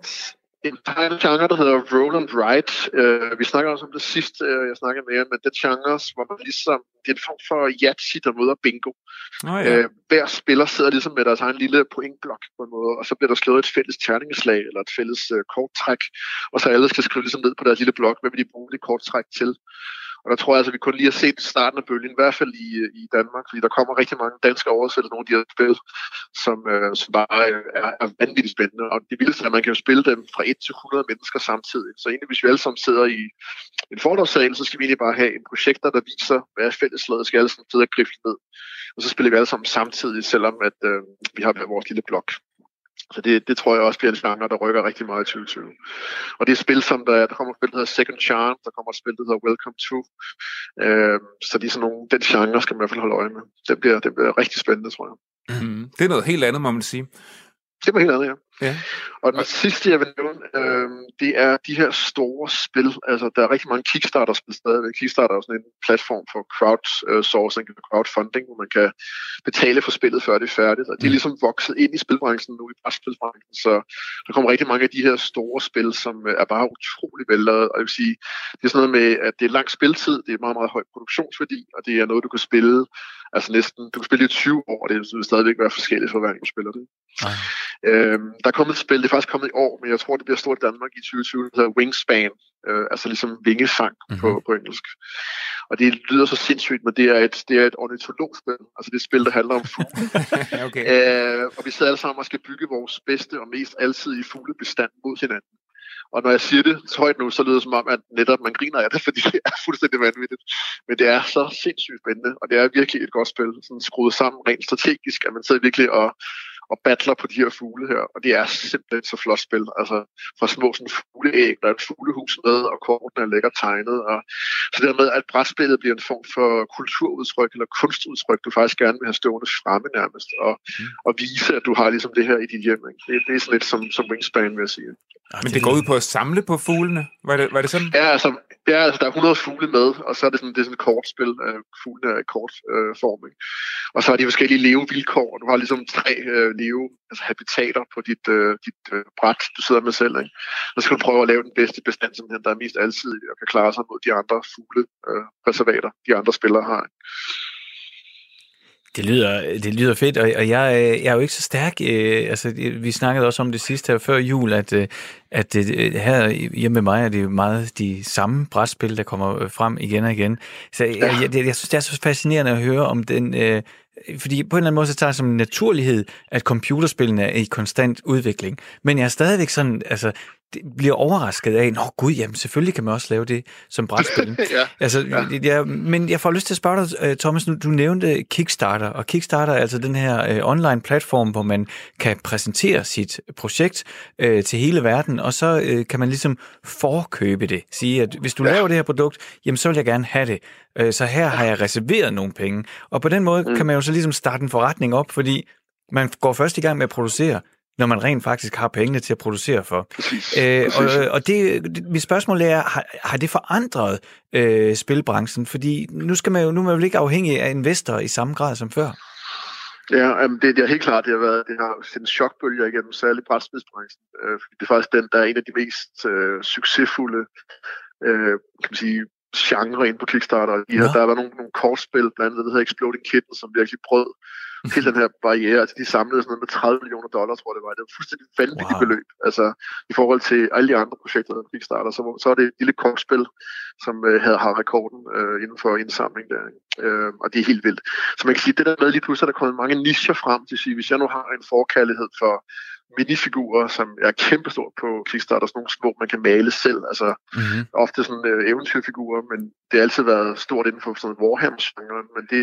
en, genre, der hedder Roll and Write. Uh, vi snakker også om det sidste, uh, jeg snakkede med jer, men det genre, hvor man ligesom, det er en form for Yahtzee, der møder bingo. Nå Ja. Øh, hver spiller sidder ligesom med deres egen lille pointblok på en måde, og så bliver der slået et fælles terningeslag eller et fælles øh, korttræk, og så alle skal skrive ligesom ned på deres lille blok, hvad vil de bruge det korttræk til. Og der tror jeg altså, at vi kun lige har set starten af bølgen, i hvert fald i, i Danmark, fordi der kommer rigtig mange danske oversættelser, nogle af de her spil, som, øh, som bare er, er vanvittigt spændende. Og det vildeste er, at man kan jo spille dem fra 1 til 100 mennesker samtidig. Så egentlig, hvis vi alle sammen sidder i en fordragssal, så skal vi egentlig bare have en projekter, der viser, hvad er fælleslaget, skal alle sammen sidde og grifle ned. Og så spiller vi alle sammen samtidig, selvom at, øh, vi har vores lille blok. Så det, det tror jeg også bliver en genre, der rykker rigtig meget i 2020. Og det er spil, som der, der kommer et spil, der hedder Second Chance, der kommer et spil, der hedder Welcome To. Øh, så det er sådan nogle, den genre skal man i hvert fald holde øje med. Det bliver, det bliver rigtig spændende, tror jeg. Mm. Det er noget helt andet, må man sige. Det var helt andet, ja. Ja. Og den sidste, jeg vil nævne, øh, det er de her store spil. Altså, der er rigtig mange Kickstarter-spil stadigvæk. Kickstarter er jo sådan en platform for crowdsourcing og crowdfunding, hvor man kan betale for spillet, før det er færdigt. Og de er ligesom vokset ind i spilbranchen nu, i brætspilbranchen. Så der kommer rigtig mange af de her store spil, som øh, er bare utrolig vellavet. Og jeg vil sige, det er sådan noget med, at det er lang spiltid, det er meget, meget høj produktionsværdi, og det er noget, du kan spille altså næsten, du kan spille i 20 år, og det vil stadigvæk være forskelligt for hver gang du spiller det. Ah. Øhm, der er kommet et spil, det er faktisk kommet i år, men jeg tror, det bliver stort i Danmark i 2020, det hedder Wingspan, øh, altså ligesom vingefang mm-hmm. på, på engelsk. Og det lyder så sindssygt, men det er et, det er et ornitologspil, altså det er et spil, der handler om fugle. okay. øh, og vi sidder alle sammen og skal bygge vores bedste og mest altidige fuglebestand mod hinanden. Og når jeg siger det så højt nu, så lyder det som om, at netop man griner af det, fordi det er fuldstændig vanvittigt. Men det er så sindssygt spændende, og det er virkelig et godt spil, sådan skruet sammen rent strategisk, at man sidder virkelig og, og battler på de her fugle her, og det er simpelthen så flot spil. Altså fra små sådan fugleæg, der er et fuglehus med, og kortene er lækkert tegnet. Og, så det med, at brætspillet bliver en form for kulturudtryk eller kunstudtryk, du faktisk gerne vil have stående fremme nærmest, og, Mm. og vise, at du har ligesom det her i dit hjem. Ikke? Det, det er sådan lidt som, som Wingspan, vil jeg sige. Ah, Men det går ud på at samle på fuglene? Var det, var det sådan? Ja, altså, ja, altså der er 100 fugle med, og så er det sådan, det er sådan et kortspil. Øh, fuglene er i kort øh, form. Ikke? Og så er de forskellige levevilkår, og du har ligesom tre øh, leve altså habitater på dit, øh, dit øh, bræt, du sidder med selv. Ikke? Så skal du prøve at lave den bedste bestand, simpelthen, der er mest altid og kan klare sig mod de andre fugle øh, reservater, de andre spillere har. Ikke? Det lyder, det lyder fedt, og, og jeg, øh, jeg er jo ikke så stærk. Øh, altså, vi snakkede også om det sidste her før jul, at, øh, at øh, her hjemme med mig er det meget de samme brætspil, der kommer frem igen og igen. Så jeg, jeg, jeg, jeg synes, det er så fascinerende at høre om den... Øh, fordi på en eller anden måde, så tager jeg som en naturlighed, at computerspillene er i konstant udvikling. Men jeg er stadigvæk sådan, altså, bliver overrasket af, nå gud, jamen selvfølgelig kan man også lave det som brætspil. ja, altså, ja. Jeg, men jeg får lyst til at spørge dig, øh, Thomas, nu, du nævnte Kickstarter, og Kickstarter er altså den her øh, online platform, hvor man kan præsentere sit projekt øh, til hele verden, og så øh, kan man ligesom forkøbe det. Sige, at hvis du ja. laver det her produkt, jamen så vil jeg gerne have det. Øh, så her har jeg reserveret nogle penge. Og på den måde mm. kan man jo så ligesom starte en forretning op, fordi man går først i gang med at producere, når man rent faktisk har pengene til at producere for. Øh, og, og det, mit spørgsmål er, har, har det forandret øh, spilbranchen? Fordi nu, skal man jo, nu er man vel ikke afhængig af investorer i samme grad som før? Ja, det, det er helt klart, det har været det har sendt chokbølger igennem, særligt brætspidsbranchen. Øh, fordi det er faktisk den, der er en af de mest øh, succesfulde øh, kan man sige, genre ind på Kickstarter. De her, ja. Der var nogle, nogle kortspil, blandt andet, der hedder Exploding Kitten, som virkelig brød hele den her barriere. Altså, de samlede sådan noget med 30 millioner dollars, tror jeg det var. Det var fuldstændig vanvittigt wow. beløb. Altså, i forhold til alle de andre projekter, der Kickstarter, så, så er det et lille kortspil, som øh, havde har rekorden øh, inden for indsamling der. Øh, og det er helt vildt. Så man kan sige, det der med lige pludselig, er der kommet mange nischer frem til at sige, hvis jeg nu har en forkærlighed for minifigurer, som er kæmpestort på Kickstarter, sådan nogle små, man kan male selv, altså mm-hmm. ofte sådan øh, eventyrfigurer, men det har altid været stort inden for sådan warhammer men det,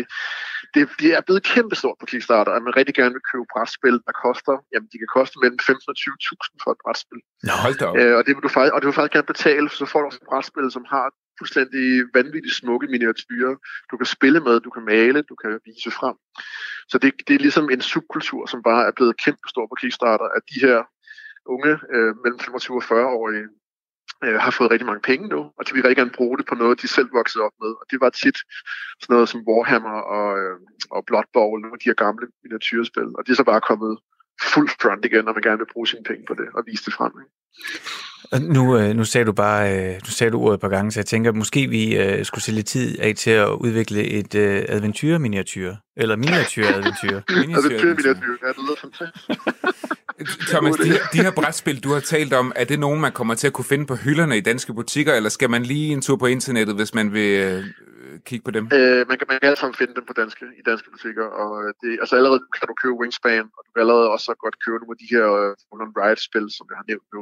det, det er blevet kæmpestort på Kickstarter, at man rigtig gerne vil købe brætspil, der koster, jamen de kan koste mellem 15 og 20.000 for et brætspil. Nå, hold da øh, og, det vil du faktisk, og det vil faktisk gerne betale, så får du også et brætspil, som har fuldstændig vanvittigt smukke miniatyrer, du kan spille med, du kan male, du kan vise frem. Så det, det er ligesom en subkultur, som bare er blevet kæmpe stor på Kickstarter, at de her unge øh, mellem 25 og 40-årige øh, har fået rigtig mange penge nu, og de vil rigtig gerne bruge det på noget, de selv voksede op med. Og det var tit sådan noget som Warhammer og, øh, og Blood Bowl, nogle af de her gamle miniatyrspil. Og det er så bare kommet fuld front igen, når man gerne vil bruge sine penge på det og vise det frem. Ikke? Nu, øh, nu sagde du bare øh, nu sagde du ordet et par gange, så jeg tænker, at måske vi uh, skulle se lidt tid af til at udvikle et uh, adventure-miniatyr. Eller miniatyr-adventure. Adventure-miniatyr, ja, det lyder fantastisk. Thomas, de, de her brætspil, du har talt om, er det nogen, man kommer til at kunne finde på hylderne i danske butikker, eller skal man lige en tur på internettet, hvis man vil kigge på dem? Øh, man, kan, man kan altid finde dem på danske, i danske butikker, og øh, det, altså allerede kan du købe Wingspan, og du kan allerede også godt købe nogle af de her uh, Non-Riot-spil, som jeg har nævnt nu.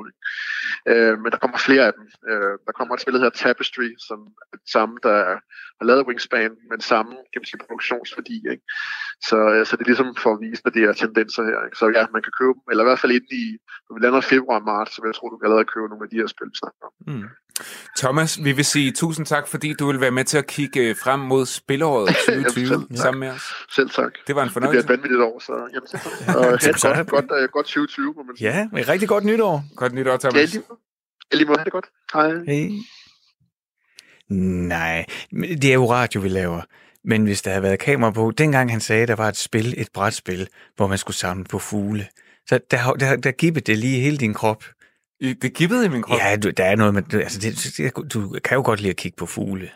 Øh, men der kommer flere af dem. Øh, der kommer et spil, der hedder Tapestry, som er det samme, der har lavet Wingspan, men samme kan man sige, produktionsværdi. Ikke? Så, øh, så det er ligesom for at vise, at det er tendenser her. Ikke? Så ja, man kan købe dem, eller i hvert fald inden i, når vi lander februar og marts, så jeg tror, du kan allerede købe nogle af de her spil, vi snakker om. Mm. Thomas, vi vil sige tusind tak, fordi du vil være med til at kigge frem mod spilåret 2020 selv, sammen med os. Selv tak. Det var en fornøjelse. Det bliver et vanvittigt år, så jamen, så, og have et godt, godt, uh, godt 2020, må man sige. Ja, et rigtig godt nytår. Godt nytår, Thomas. Ja, lige, lige måde, det godt. Hej. Hej. Nej, det er jo radio, vi laver. Men hvis der havde været kamera på, dengang han sagde, at der var et spil, et brætspil, hvor man skulle samle på fugle, så der, der, der gibbede det lige hele din krop. Det gibbede i min krop? Ja, du, der er noget med... Altså, det, du kan jo godt lide at kigge på fugle.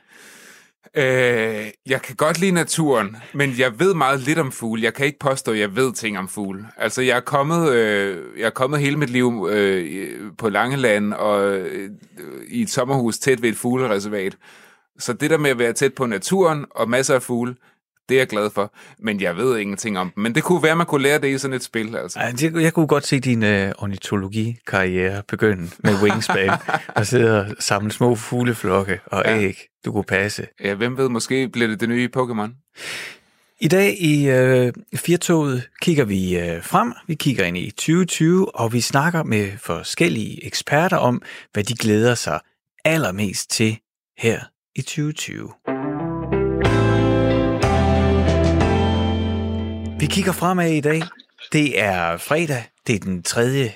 Øh, jeg kan godt lide naturen, men jeg ved meget lidt om fugle. Jeg kan ikke påstå, at jeg ved ting om fugle. Altså, jeg er kommet, øh, jeg er kommet hele mit liv øh, på Langeland og øh, i et sommerhus tæt ved et fuglereservat. Så det der med at være tæt på naturen og masser af fugle, det er jeg glad for, men jeg ved ingenting om dem. Men det kunne være, man kunne lære det i sådan et spil. Altså. Ej, jeg kunne godt se din uh, ornitologi-karriere begynde med Wingspan, og sidde og samle små fugleflokke og ja. æg, du kunne passe. Ja, hvem ved, måske bliver det det nye Pokémon. I dag i øh, Firtoget kigger vi øh, frem, vi kigger ind i 2020, og vi snakker med forskellige eksperter om, hvad de glæder sig allermest til her i 2020. Vi kigger fremad i dag. Det er fredag. Det er den 3.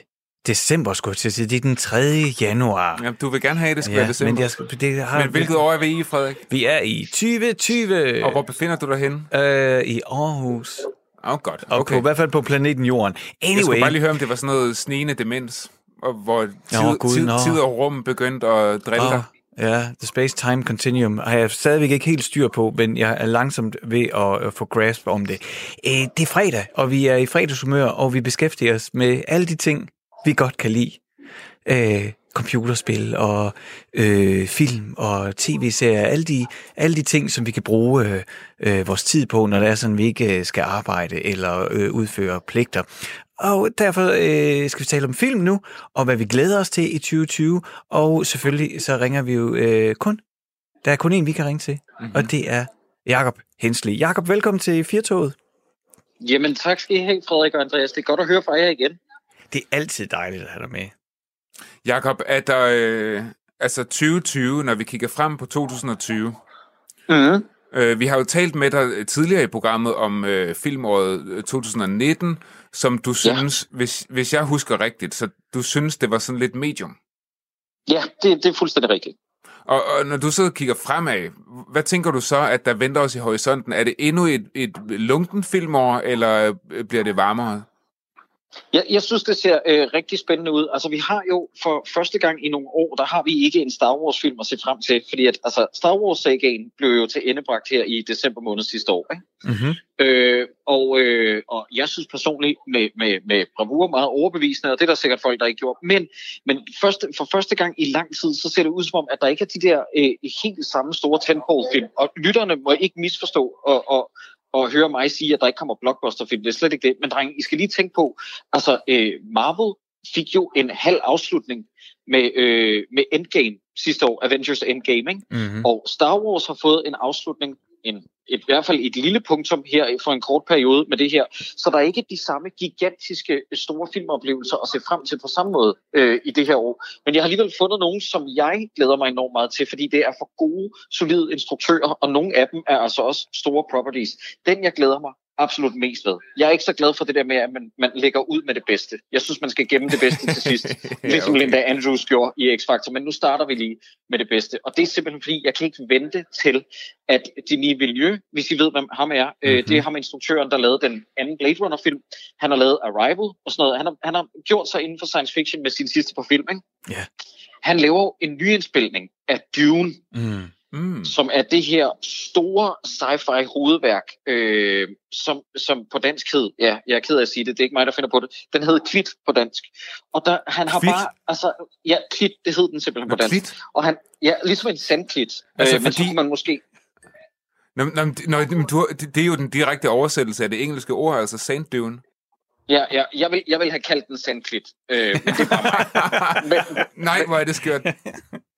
december, skulle jeg sige. Det er den 3. januar. Ja, du vil gerne have, at det skal ja, være december. Men, jeg, det har, men hvilket år er vi i, Frederik? Vi er i 2020. Og hvor befinder du dig henne? Øh, I Aarhus. Åh, oh, godt. Okay. Og på, i hvert fald på planeten Jorden. Anyway. Jeg skulle bare lige høre, om det var sådan noget snigende demens, og hvor tid, oh, God, tid, no. tid og rum begyndte at drille oh. dig. Ja, The Space Time Continuum har jeg stadigvæk ikke helt styr på, men jeg er langsomt ved at, få grasp om det. Øh, det er fredag, og vi er i fredagshumør, og vi beskæftiger os med alle de ting, vi godt kan lide. Øh, computerspil og øh, film og tv-serier, alle de, alle de ting, som vi kan bruge øh, øh, vores tid på, når det er sådan, vi ikke øh, skal arbejde eller øh, udføre pligter. Og derfor øh, skal vi tale om film nu, og hvad vi glæder os til i 2020. Og selvfølgelig så ringer vi jo øh, kun. Der er kun en, vi kan ringe til, mm-hmm. og det er Jakob Hensley. Jakob, velkommen til Firtoget. Jamen tak skal I have, Frederik og Andreas. Det er godt at høre fra jer igen. Det er altid dejligt at have dig med. Jakob, er der øh, altså 2020, når vi kigger frem på 2020? Mm. Øh, vi har jo talt med dig tidligere i programmet om øh, filmåret 2019, som du synes, ja. hvis, hvis jeg husker rigtigt, så du synes, det var sådan lidt medium. Ja, det, det er fuldstændig rigtigt. Og, og når du så kigger fremad, hvad tænker du så, at der venter os i horisonten? Er det endnu et, et lunken filmår, eller bliver det varmere? Jeg, jeg synes, det ser øh, rigtig spændende ud. Altså, vi har jo for første gang i nogle år, der har vi ikke en Star Wars-film at se frem til, fordi at, altså, Star Wars-sagaen blev jo til endebragt her i december måned sidste år. Ikke? Mm-hmm. Øh, og, øh, og jeg synes personligt med, med, med bravur meget overbevisende, og det er der sikkert folk, der ikke gjort. Men, men første, for første gang i lang tid, så ser det ud som om, at der ikke er de der øh, helt samme store tentpole-film. Og lytterne må ikke misforstå og, og, og høre mig sige, at der ikke kommer blockbusterfilm. Det er slet ikke det. Men drenge, I skal lige tænke på, altså øh, Marvel fik jo en halv afslutning med, øh, med Endgame sidste år, Avengers Endgame, ikke? Mm-hmm. Og Star Wars har fået en afslutning en, et, i hvert fald et lille punktum her for en kort periode med det her. Så der er ikke de samme gigantiske store filmoplevelser at se frem til på samme måde øh, i det her år. Men jeg har alligevel fundet nogen, som jeg glæder mig enormt meget til, fordi det er for gode, solide instruktører, og nogle af dem er altså også store properties. Den, jeg glæder mig absolut mest ved. Jeg er ikke så glad for det der med, at man, man lægger ud med det bedste. Jeg synes, man skal gemme det bedste til sidst. ja, ligesom okay. Linda Andrews gjorde i X-Factor. Men nu starter vi lige med det bedste. Og det er simpelthen fordi, jeg kan ikke vente til, at Denis Villeneuve, hvis I ved, hvem ham er, mm-hmm. øh, det er ham instruktøren, der lavede den anden Blade Runner-film. Han har lavet Arrival og sådan noget. Han har, han har gjort sig inden for science fiction med sin sidste på film. Ikke? Ja. Han laver en nyindspilning af Dune. Mm. Mm. som er det her store sci-fi hovedværk, øh, som, som på dansk hed, ja, jeg er ked af at sige det, det er ikke mig, der finder på det, den hed Kvit på dansk. Og der, han har Kvit? bare, altså, ja, Kvit, det hed den simpelthen Nå, på dansk. Kvit? Og han, ja, ligesom en sandklit. Altså, øh, men fordi- man måske, Nå, nå, nå, du, det, er jo den direkte oversættelse af det engelske ord, altså sand dune. ja, ja, jeg vil, jeg vil have kaldt den sandklit. Øh, men det mig. Men, Nej, hvor er det skørt.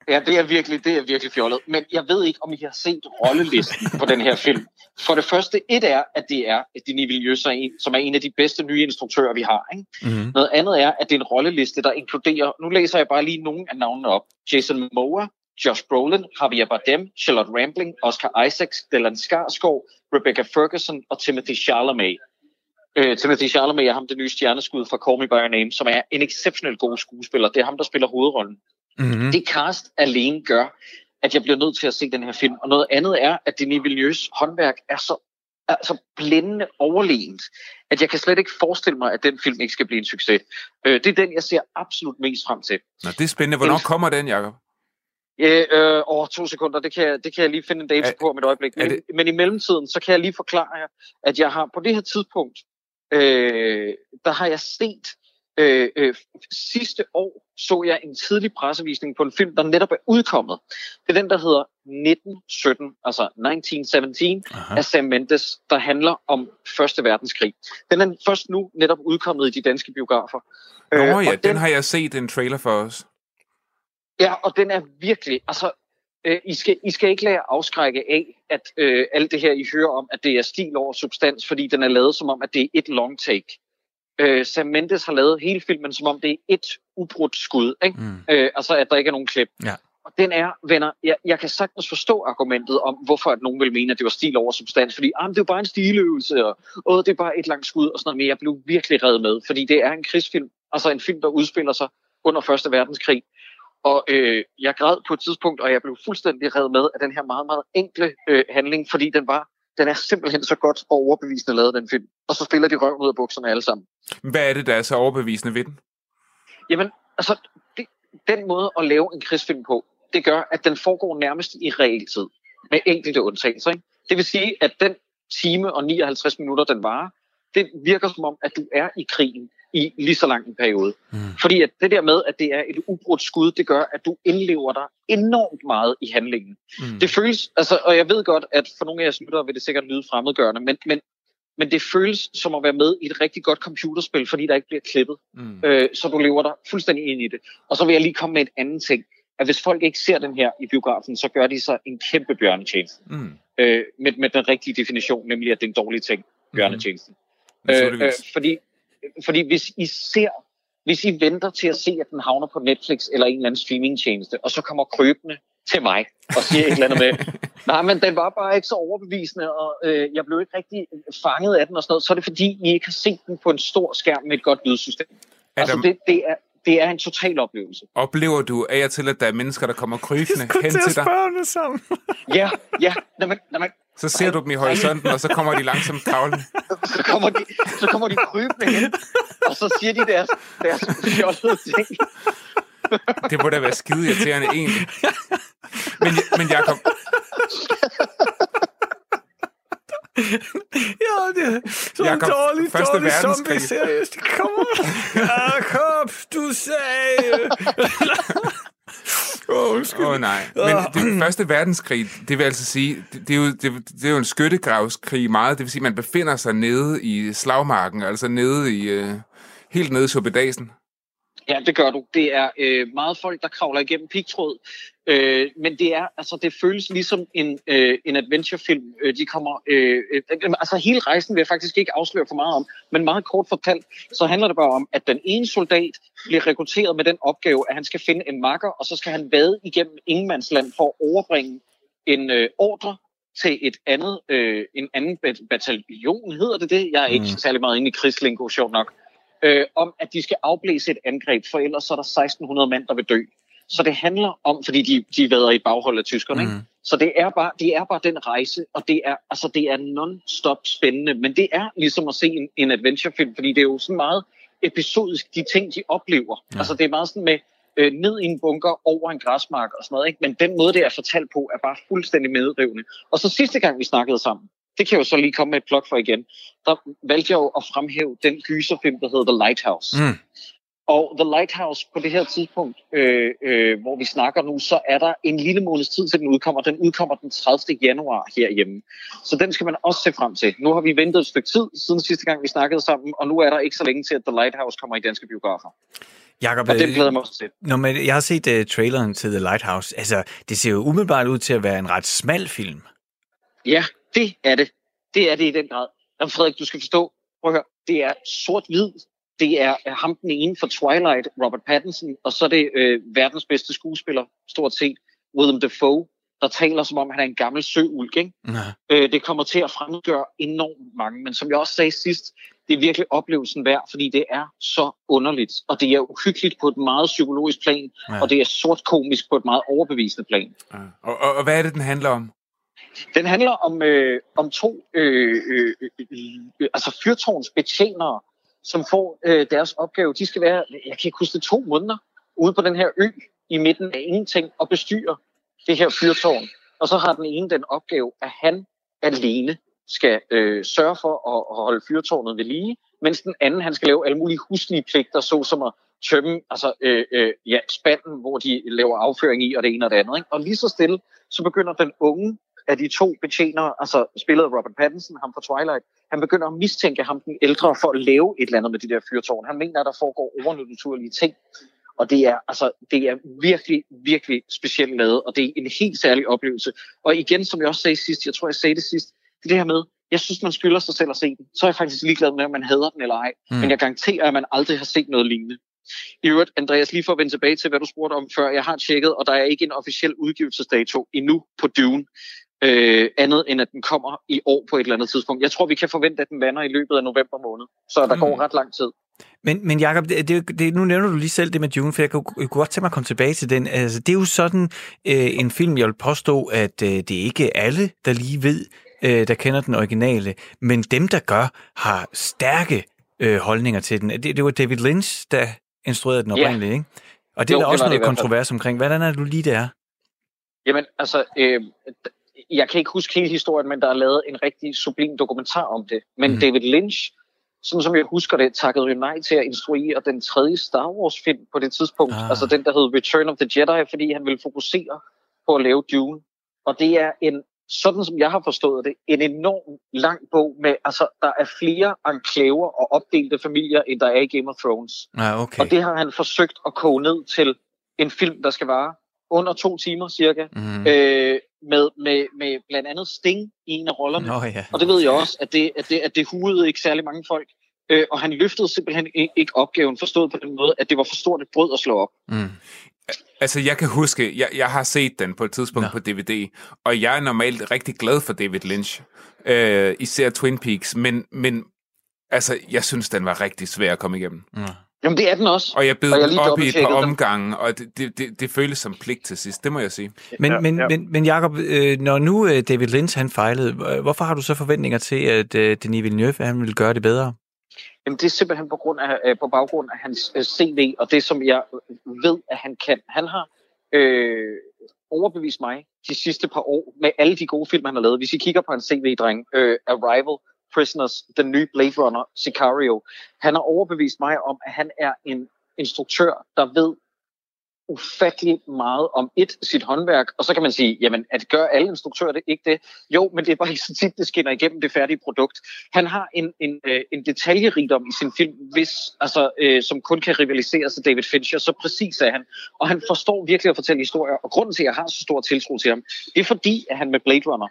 Ja, det er virkelig, det er virkelig fjollet. Men jeg ved ikke, om I har set rollelisten på den her film. For det første, et er, at det er Denis Villeneuve, som er en- som er en af de bedste nye instruktører, vi har. Ikke? Mm-hmm. Noget andet er, at det er en rolleliste, der inkluderer, nu læser jeg bare lige nogle af navnene op. Jason Momoa, Josh Brolin, Javier Bardem, Charlotte Rampling, Oscar Isaacs, Stellan Skarsgård, Rebecca Ferguson og Timothy Chalamet. Øh, Timothy Chalamet er ham det nye stjerneskud fra Call Me By Your Name, som er en exceptionelt god skuespiller. Det er ham, der spiller hovedrollen. Mm-hmm. Det cast alene gør, at jeg bliver nødt til at se den her film. Og noget andet er, at Denis Villeneuves håndværk er så så blændende overlegent, at jeg kan slet ikke forestille mig, at den film ikke skal blive en succes. Øh, det er den, jeg ser absolut mest frem til. Nå, det er spændende. Hvornår kommer den, Jacob? Øh, øh, over to sekunder, det kan, jeg- det kan jeg lige finde en dato på om et øjeblik. Men, det- men i mellemtiden, så kan jeg lige forklare jer, at jeg har på det her tidspunkt, øh, der har jeg set, øh, øh, sidste år så jeg en tidlig pressevisning på en film, der netop er udkommet. Det er den, der hedder 1917, altså 1917, Aha. af Sam Mendes, der handler om Første Verdenskrig. Den er først nu netop udkommet i de danske biografer. Nå Øh, ja, og den har jeg set en trailer for os. Ja, og den er virkelig, altså, øh, I, skal, I skal ikke lade jer afskrække af, at øh, alt det her, I hører om, at det er stil over substans, fordi den er lavet som om, at det er et long take. Øh, Sam Mendes har lavet hele filmen, som om det er et ubrudt skud, ikke? Mm. Øh, altså at der ikke er nogen klip. Ja. Og den er, venner, jeg, jeg kan sagtens forstå argumentet om, hvorfor at nogen vil mene, at det var stil over substans, fordi ah, det er jo bare en stiløvelse, og åh, det er bare et langt skud, og sådan noget, men jeg blev virkelig reddet med, fordi det er en krigsfilm, altså en film, der udspiller sig under Første Verdenskrig, og øh, jeg græd på et tidspunkt, og jeg blev fuldstændig reddet med af den her meget, meget enkle øh, handling, fordi den var, den er simpelthen så godt og overbevisende lavet, den film. Og så spiller de røven ud af bukserne alle sammen. Hvad er det, der er så overbevisende ved den? Jamen, altså, det, den måde at lave en krigsfilm på, det gør, at den foregår nærmest i realtid, med enkelte undtagelser. Ikke? Det vil sige, at den time og 59 minutter, den varer, det virker som om, at du er i krigen i lige så lang en periode. Mm. Fordi at det der med, at det er et ubrudt skud, det gør, at du indlever dig enormt meget i handlingen. Mm. Det føles, altså, og jeg ved godt, at for nogle af jeres lyttere vil det sikkert lyde fremmedgørende, men, men, men det føles som at være med i et rigtig godt computerspil, fordi der ikke bliver klippet. Mm. Øh, så du lever dig fuldstændig ind i det. Og så vil jeg lige komme med et andet ting, at hvis folk ikke ser den her i biografen, så gør de sig en kæmpe bjørnetjeneste. Mm. Øh, med, med den rigtige definition, nemlig at det er en dårlig ting, mm. bjørnetjenesten. Mm. Øh, øh, fordi fordi hvis I ser, hvis I venter til at se, at den havner på Netflix eller en eller anden streamingtjeneste, og så kommer krøbende til mig og siger et eller andet med, nej, men den var bare ikke så overbevisende, og øh, jeg blev ikke rigtig fanget af den og sådan noget, så er det fordi, I ikke har set den på en stor skærm med et godt lydsystem. Adam, altså, det, det, er, det er en total oplevelse. Oplever du af og til, at der er mennesker, der kommer krybende hen til dig? sammen. ja, ja. Når man, når man, så ser du dem i horisonten, og så kommer de langsomt kravlende. så, kommer de, så kommer de krybende hen, og så siger de deres, deres fjollede ting. det må da være skide irriterende egentlig. Men, men Jacob... ja, det er så Jacob, en dårlig, første dårlig zombie-serie. Det kommer. Jacob, du sagde... Åh, oh, oh, nej. Men det første verdenskrig, det vil altså sige, det, det, er jo, det, det er jo en skyttegravskrig meget. Det vil sige, at man befinder sig nede i slagmarken, altså nede i, uh, helt nede i Suppedasen. Ja, det gør du. Det er øh, meget folk, der kravler igennem pigtråd. Øh, men det er, altså, det føles ligesom en, øh, en adventurefilm. Øh, de kommer, øh, øh, altså hele rejsen vil jeg faktisk ikke afsløre for meget om, men meget kort fortalt, så handler det bare om, at den ene soldat bliver rekrutteret med den opgave, at han skal finde en makker, og så skal han vade igennem ingenmandsland for at overbringe en øh, ordre til et andet, øh, en anden bataljon, hedder det det? Jeg er ikke mm. særlig meget inde i krigslingo, sjovt nok øh, om, at de skal afblæse et angreb, for ellers så er der 1600 mand, der vil dø. Så det handler om, fordi de, de vader i baghold af tyskerne, mm. ikke? Så det er, bare, det er bare den rejse, og det er, altså, det er non-stop spændende, men det er ligesom at se en, en adventurefilm, fordi det er jo sådan meget episodisk, de ting, de oplever. Ja. Altså det er meget sådan med, øh, ned i en bunker over en græsmark og sådan noget, ikke? men den måde, det er fortalt på, er bare fuldstændig medrivende. Og så sidste gang, vi snakkede sammen, det kan jeg jo så lige komme med et plok for igen. Der valgte jeg jo at fremhæve den gyserfilm, der hedder The Lighthouse. Mm. Og The Lighthouse på det her tidspunkt, øh, øh, hvor vi snakker nu, så er der en lille måneds tid til den udkommer. Den udkommer den 30. januar herhjemme. Så den skal man også se frem til. Nu har vi ventet et stykke tid siden sidste gang, vi snakkede sammen, og nu er der ikke så længe til, at The Lighthouse kommer i danske biografer. Jacob, og det øh, glæder mig også til. Når man, jeg har set uh, traileren til The Lighthouse. Altså, det ser jo umiddelbart ud til at være en ret smal film. Ja, det er det. Det er det i den grad. Jamen Frederik, du skal forstå, prøv at høre, det er sort-hvid. Det er ham den ene for Twilight, Robert Pattinson, og så er det øh, verdens bedste skuespiller, stort set, Willem Dafoe, der taler som om, han er en gammel søulk. Ikke? Øh, det kommer til at fremgøre enormt mange, men som jeg også sagde sidst, det er virkelig oplevelsen værd, fordi det er så underligt, og det er uhyggeligt på et meget psykologisk plan, ja. og det er sort komisk på et meget overbevisende plan. Ja. Og, og, og hvad er det, den handler om? Den handler om, øh, om to øh, øh, øh, altså fyrtårnsbetjenere, som får øh, deres opgave. De skal være, jeg kan ikke huske det, to måneder ude på den her ø i midten af ingenting og bestyre det her fyrtårn. Og så har den ene den opgave, at han alene skal øh, sørge for at, at holde fyrtårnet ved lige, mens den anden han skal lave alle mulige huslige pligter, såsom at tømme altså, øh, øh, ja, spanden, hvor de laver afføring i, og det ene og det andet. Ikke? Og lige så stille, så begynder den unge af de to betjenere, altså spillet Robert Pattinson, ham fra Twilight, han begynder at mistænke ham, den ældre, for at lave et eller andet med de der fyrtårn. Han mener, at der foregår overnaturlige ting. Og det er, altså, det er virkelig, virkelig specielt lavet, og det er en helt særlig oplevelse. Og igen, som jeg også sagde sidst, jeg tror, jeg sagde det sidst, det det her med, jeg synes, man skylder sig selv at se den. Så er jeg faktisk ligeglad med, om man hader den eller ej. Mm. Men jeg garanterer, at man aldrig har set noget lignende. I øvrigt, Andreas, lige for at vende tilbage til, hvad du spurgte om før. Jeg har tjekket, og der er ikke en officiel udgivelsesdato endnu på Dune øh, andet end at den kommer i år på et eller andet tidspunkt. Jeg tror, vi kan forvente, at den lander i løbet af november måned, så der mm. går ret lang tid. Men, men Jacob, det, det, det, nu nævner du lige selv det med Dune, for jeg kunne, jeg kunne godt tænke mig at komme tilbage til den. Altså, det er jo sådan øh, en film, jeg vil påstå, at øh, det er ikke alle, der lige ved, øh, der kender den originale, men dem, der gør, har stærke øh, holdninger til den. Det, det var David Lynch, der instruerede den oprindeligt, ja. ikke? Og det jo, er der også noget kontrovers omkring. Hvordan er du lige der? Jamen, altså, øh, jeg kan ikke huske hele historien, men der er lavet en rigtig sublim dokumentar om det. Men mm. David Lynch, sådan som jeg husker det, takkede jo nej til at instruere den tredje Star Wars-film på det tidspunkt. Ah. Altså den, der hed Return of the Jedi, fordi han ville fokusere på at lave Dune. Og det er en, sådan som jeg har forstået det, en enorm lang bog med, altså der er flere enklaver og opdelte familier, end der er i Game of Thrones. Ah, okay. Og det har han forsøgt at koge ned til en film, der skal vare under to timer cirka, mm. øh, med, med, med blandt andet Sting i en af rollerne. Nå, ja. Og det ved jeg også, at det, at det, at det hudede ikke særlig mange folk. Øh, og han løftede simpelthen ikke opgaven, forstået på den måde, at det var for stort et brød at slå op. Mm. Altså, jeg kan huske, jeg, jeg har set den på et tidspunkt Nå. på DVD, og jeg er normalt rigtig glad for David Lynch, øh, især Twin Peaks, men, men altså, jeg synes, den var rigtig svær at komme igennem. Mm. Jamen, det er den også. Og jeg bed den op i et par omgange, og det, det, det, det føles som pligt til sidst, det må jeg sige. Men, ja, men, ja. men, men Jacob, øh, når nu øh, David Lynch han fejlede, hvorfor har du så forventninger til, at øh, Denis Villeneuve han vil gøre det bedre? Jamen, det er simpelthen på, grund af, øh, på baggrund af hans øh, CV, og det, som jeg ved, at han kan. Han har øh, overbevist mig de sidste par år med alle de gode film, han har lavet. Hvis I kigger på hans CV-dreng, øh, Arrival, Prisoners, den nye Blade Runner, Sicario. Han har overbevist mig om, at han er en instruktør, der ved ufattelig meget om et, sit håndværk, og så kan man sige, jamen, at gør alle instruktører det ikke det? Jo, men det er bare ikke så tit, det skinner igennem det færdige produkt. Han har en, en, øh, en detaljerigdom i sin film, hvis, altså, øh, som kun kan rivalisere sig David Fincher, så præcis er han. Og han forstår virkelig at fortælle historier, og grunden til, at jeg har så stor tiltro til ham, det er fordi, at han med Blade Runner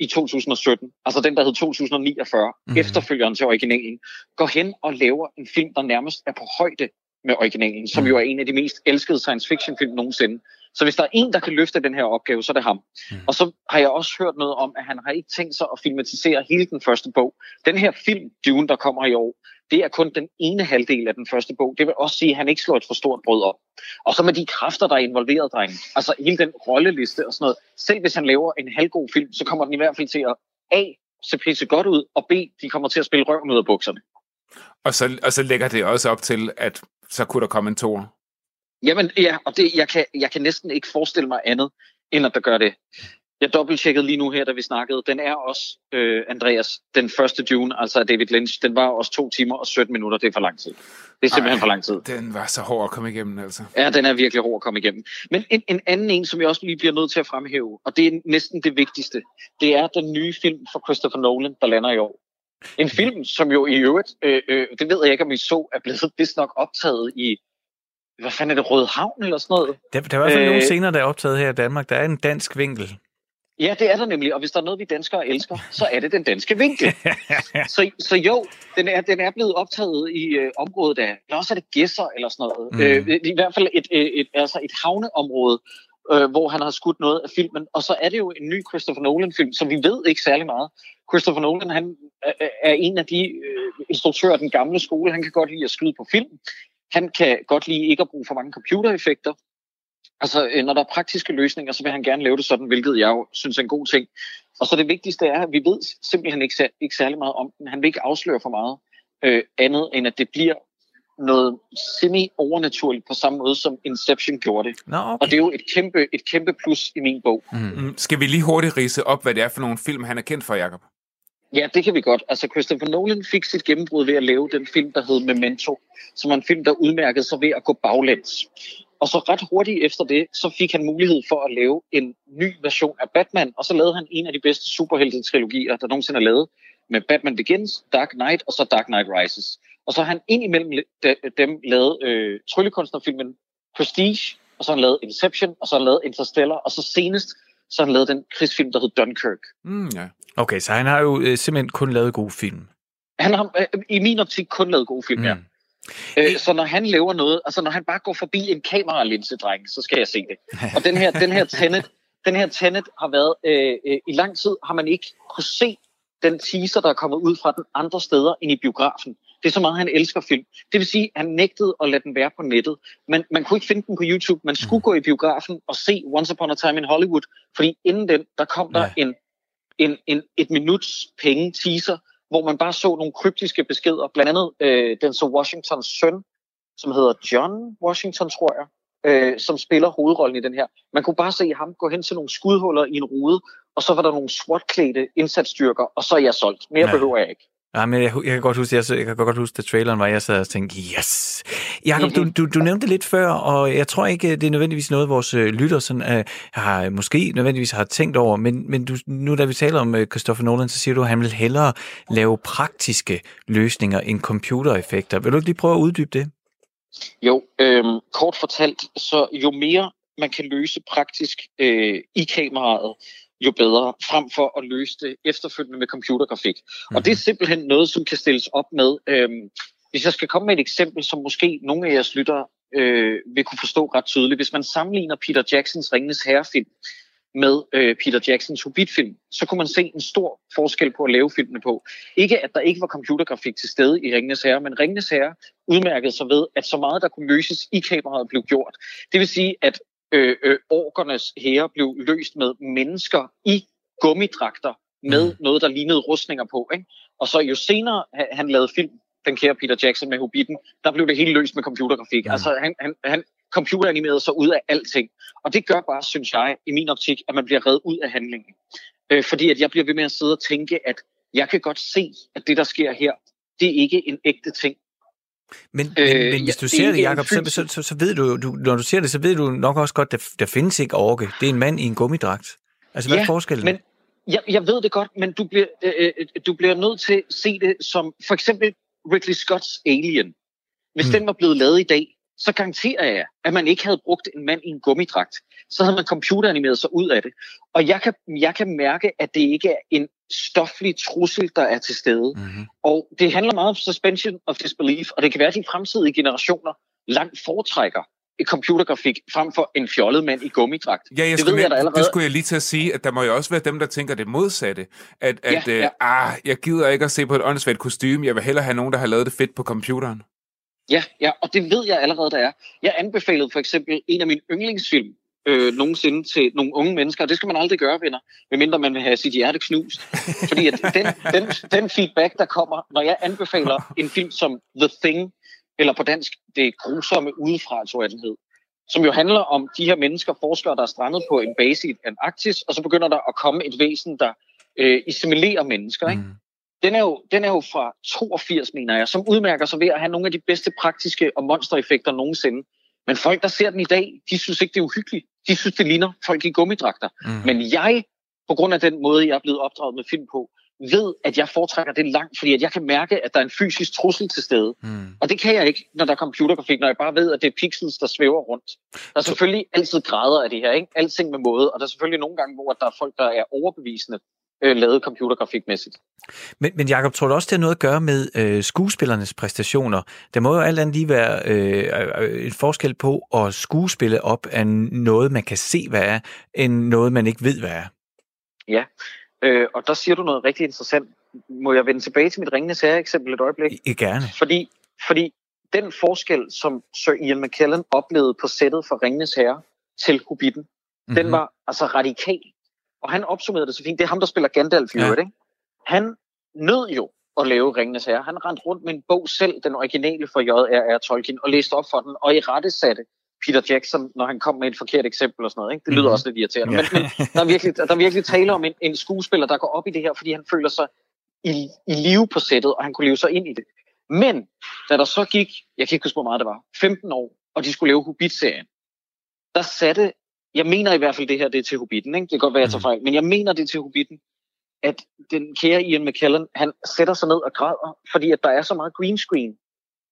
i 2017, altså den, der hed 2049, mm. efterfølgeren til originalen, går hen og laver en film, der nærmest er på højde med originalen, som mm. jo er en af de mest elskede science fiction film nogensinde. Så hvis der er en, der kan løfte den her opgave, så er det ham. Mm. Og så har jeg også hørt noget om, at han har ikke tænkt sig at filmatisere hele den første bog. Den her film, Dune, der kommer i år, det er kun den ene halvdel af den første bog. Det vil også sige, at han ikke slår et for stort brød op. Og så med de kræfter, der er involveret, drenge. Altså hele den rolleliste og sådan noget. Selv hvis han laver en halvgod film, så kommer den i hvert fald til at A. se pisse godt ud, og B. de kommer til at spille røven ud af bukserne. Og så, og så lægger det også op til, at så kunne der komme en tor. Jamen ja, og det, jeg, kan, jeg kan næsten ikke forestille mig andet, end at der gør det. Jeg dobbelttjekkede lige nu her, da vi snakkede. Den er også, øh, Andreas, den første Dune, altså David Lynch. Den var også to timer og 17 minutter. Det er for lang tid. Det er simpelthen Ej, for lang tid. Den var så hård at komme igennem, altså. Ja, den er virkelig hård at komme igennem. Men en, en anden en, som jeg også lige bliver nødt til at fremhæve, og det er næsten det vigtigste, det er den nye film fra Christopher Nolan, der lander i år. En film, som jo i øvrigt, øh, øh, det ved jeg ikke, om I så, er blevet vist nok optaget i hvad fanden er det, Røde Havn eller sådan noget? Der, der er i hvert fald øh, nogle scener, der er optaget her i Danmark. Der er en dansk vinkel. Ja, det er der nemlig, og hvis der er noget, vi danskere elsker, så er det den danske vinkel. så, så jo, den er, den er blevet optaget i øh, området af, eller også er det gæsser eller sådan noget. Mm. Øh, I hvert fald et, et, et, altså et havneområde, øh, hvor han har skudt noget af filmen. Og så er det jo en ny Christopher Nolan-film, som vi ved ikke særlig meget. Christopher Nolan, han er en af de øh, instruktører af den gamle skole. Han kan godt lide at skyde på film. Han kan godt lide ikke at bruge for mange computereffekter. Altså, øh, når der er praktiske løsninger, så vil han gerne lave det sådan, hvilket jeg jo synes er en god ting. Og så det vigtigste er, at vi ved simpelthen ikke, ikke særlig meget om den. Han vil ikke afsløre for meget øh, andet, end at det bliver noget semi-overnaturligt på samme måde, som Inception gjorde det. Nå, okay. Og det er jo et kæmpe, et kæmpe plus i min bog. Mm. Skal vi lige hurtigt rise op, hvad det er for nogle film, han er kendt for, Jacob? Ja, det kan vi godt. Altså, Christopher Nolan fik sit gennembrud ved at lave den film, der hed Memento, som var en film, der udmærkede sig ved at gå baglæns. Og så ret hurtigt efter det, så fik han mulighed for at lave en ny version af Batman, og så lavede han en af de bedste superhelte-trilogier, der nogensinde er lavet, med Batman Begins, Dark Knight og så Dark Knight Rises. Og så har han indimellem dem lavet øh, tryllekunstnerfilmen Prestige, og så har han lavet Inception, og så har han lavet Interstellar, og så senest så har han lavet den krigsfilm, der hed Dunkirk. Mm, ja. Okay, så han har jo øh, simpelthen kun lavet gode film. Han har øh, i min optik kun lavet gode film, mm. ja. Øh, så når han laver noget, altså når han bare går forbi en kameralinse, dreng, så skal jeg se det. Og den her, den her Tenet, den her Tenet har været, øh, øh, i lang tid har man ikke kunne se den teaser, der er kommet ud fra den andre steder end i biografen. Det er så meget, han elsker film. Det vil sige, at han nægtede at lade den være på nettet. Men man kunne ikke finde den på YouTube. Man skulle mm. gå i biografen og se Once Upon a Time in Hollywood, fordi inden den, der kom der en, en, en, et minuts penge teaser, hvor man bare så nogle kryptiske beskeder. Blandt andet øh, den så Washingtons søn, som hedder John Washington, tror jeg. øh, som spiller hovedrollen i den her. Man kunne bare se ham gå hen til nogle skudhuller i en rude, og så var der nogle SWAT-klædte indsatsstyrker, og så er jeg solgt. Mere ja. behøver jeg ikke. Ja, men jeg, jeg kan godt huske, jeg, jeg kan godt huske, at traileren var, jeg sad og tænkte, yes! Jakob, du, du, du nævnte det lidt før, og jeg tror ikke, øh, det er nødvendigvis noget, vores øh, lytter sådan, uh, har, måske nødvendigvis har tænkt over, men, men du, nu da vi taler om uh, Christopher Nolan, så siger du, at han vil hellere lave praktiske løsninger end computereffekter. Vil du ikke lige prøve at uddybe det? Jo, øh, kort fortalt, så jo mere man kan løse praktisk øh, i kameraet, jo bedre, frem for at løse det efterfølgende med computergrafik. Mm-hmm. Og det er mhm. simpelthen noget, som kan stilles op med. Øhm, hvis jeg skal komme med et eksempel, som måske nogle af jeres lyttere øh, vil kunne forstå ret tydeligt. Hvis man sammenligner Peter Jacksons Ringenes Herrefilm med øh, Peter Jacksons Hobbit-film, så kunne man se en stor forskel på at lave filmene på. Ikke at der ikke var computergrafik til stede i Ringenes Herre, men Ringenes Herre udmærkede sig ved, at så meget, der kunne løses i kameraet, blev gjort. Det vil sige, at øh, øh, orkernes hære blev løst med mennesker i gummidragter med mm. noget, der lignede rustninger på. Ikke? Og så jo senere han lavede film, den kære Peter Jackson med Hobbiten, der blev det helt løst med computergrafik. Mm. Altså han, han, han computeranimerede sig ud af alting. Og det gør bare, synes jeg, i min optik, at man bliver reddet ud af handlingen. Øh, fordi at jeg bliver ved med at sidde og tænke, at jeg kan godt se, at det, der sker her, det er ikke en ægte ting. Men, men, øh, men hvis du ser det, Jacob, så, så, så, så ved du, du, når du ser det, så ved du nok også godt, at der, der findes ikke orke. Det er en mand i en gummidragt. Altså, hvad ja, er forskellen? Men, jeg, jeg ved det godt, men du bliver, øh, øh, du bliver nødt til at se det som for eksempel Ridley Scotts Alien. Hvis hmm. den var blevet lavet i dag, så garanterer jeg, at man ikke havde brugt en mand i en gummidragt. Så havde man computeranimeret sig ud af det. Og jeg kan, jeg kan mærke, at det ikke er en stoflig trussel, der er til stede. Mm-hmm. Og det handler meget om suspension of disbelief, og det kan være, at de fremtidige generationer langt foretrækker et computergrafik frem for en fjollet mand i gummidragt. Ja, jeg det, skulle, ved jeg, allerede... det skulle jeg lige til at sige, at der må jo også være dem, der tænker det modsatte. At, at ja, ja. Øh, ah, jeg gider ikke at se på et åndssvagt kostume, jeg vil hellere have nogen, der har lavet det fedt på computeren. Ja, ja, og det ved jeg allerede, der er. Jeg anbefalede for eksempel en af mine yndlingsfilm øh, nogensinde til nogle unge mennesker, og det skal man aldrig gøre, venner, medmindre man vil have sit hjerte knust. Fordi at den, den, den feedback, der kommer, når jeg anbefaler en film som The Thing, eller på dansk, det grusomme udefra, tror jeg den hed, som jo handler om de her mennesker, forskere, der er strandet på en base i Antarktis, og så begynder der at komme et væsen, der øh, assimilerer mennesker. Ikke? Mm den er, jo, den er jo fra 82, mener jeg, som udmærker sig ved at have nogle af de bedste praktiske og monstereffekter nogensinde. Men folk, der ser den i dag, de synes ikke, det er uhyggeligt. De synes, det ligner folk i gummidragter. Mm. Men jeg, på grund af den måde, jeg er blevet opdraget med film på, ved, at jeg foretrækker det langt, fordi at jeg kan mærke, at der er en fysisk trussel til stede. Mm. Og det kan jeg ikke, når der er computergrafik, når jeg bare ved, at det er pixels, der svæver rundt. Der er selvfølgelig altid grader af det her, ikke? Alting med måde, og der er selvfølgelig nogle gange, hvor der er folk, der er overbevisende øh, lavet computergrafikmæssigt. Men, men Jacob, tror du også, det har noget at gøre med øh, skuespillernes præstationer? Der må jo alt andet lige være øh, et forskel på at skuespille op af noget, man kan se, hvad er, end noget, man ikke ved, hvad er. Ja, øh, og der siger du noget rigtig interessant. Må jeg vende tilbage til mit ringende sære eksempel et øjeblik? I, gerne. Fordi, fordi den forskel, som Sir Ian McKellen oplevede på sættet for Ringenes Herre til Hobbiten, mm-hmm. den var altså radikal og han opsummerede det så fint. Det er ham, der spiller Gandalf i ja. ikke? Han nød jo at lave Ringenes Herre. Han rendte rundt med en bog selv, den originale for J.R.R. Tolkien, og læste op for den, og i rette satte Peter Jackson, når han kom med et forkert eksempel og sådan noget. Ikke? Det lyder mm-hmm. også lidt irriterende. Ja. Men, men der, er virkelig, der er virkelig tale om en, en skuespiller, der går op i det her, fordi han føler sig i, i live på sættet, og han kunne leve sig ind i det. Men da der så gik, jeg kan ikke huske, hvor meget det var, 15 år, og de skulle lave Hobbit-serien, der satte jeg mener i hvert fald, det her det er til Hobbiten. Ikke? Det kan godt være, jeg tager mm. fejl, men jeg mener, det er til Hobbiten, at den kære Ian McKellen, han sætter sig ned og græder, fordi at der er så meget green screen,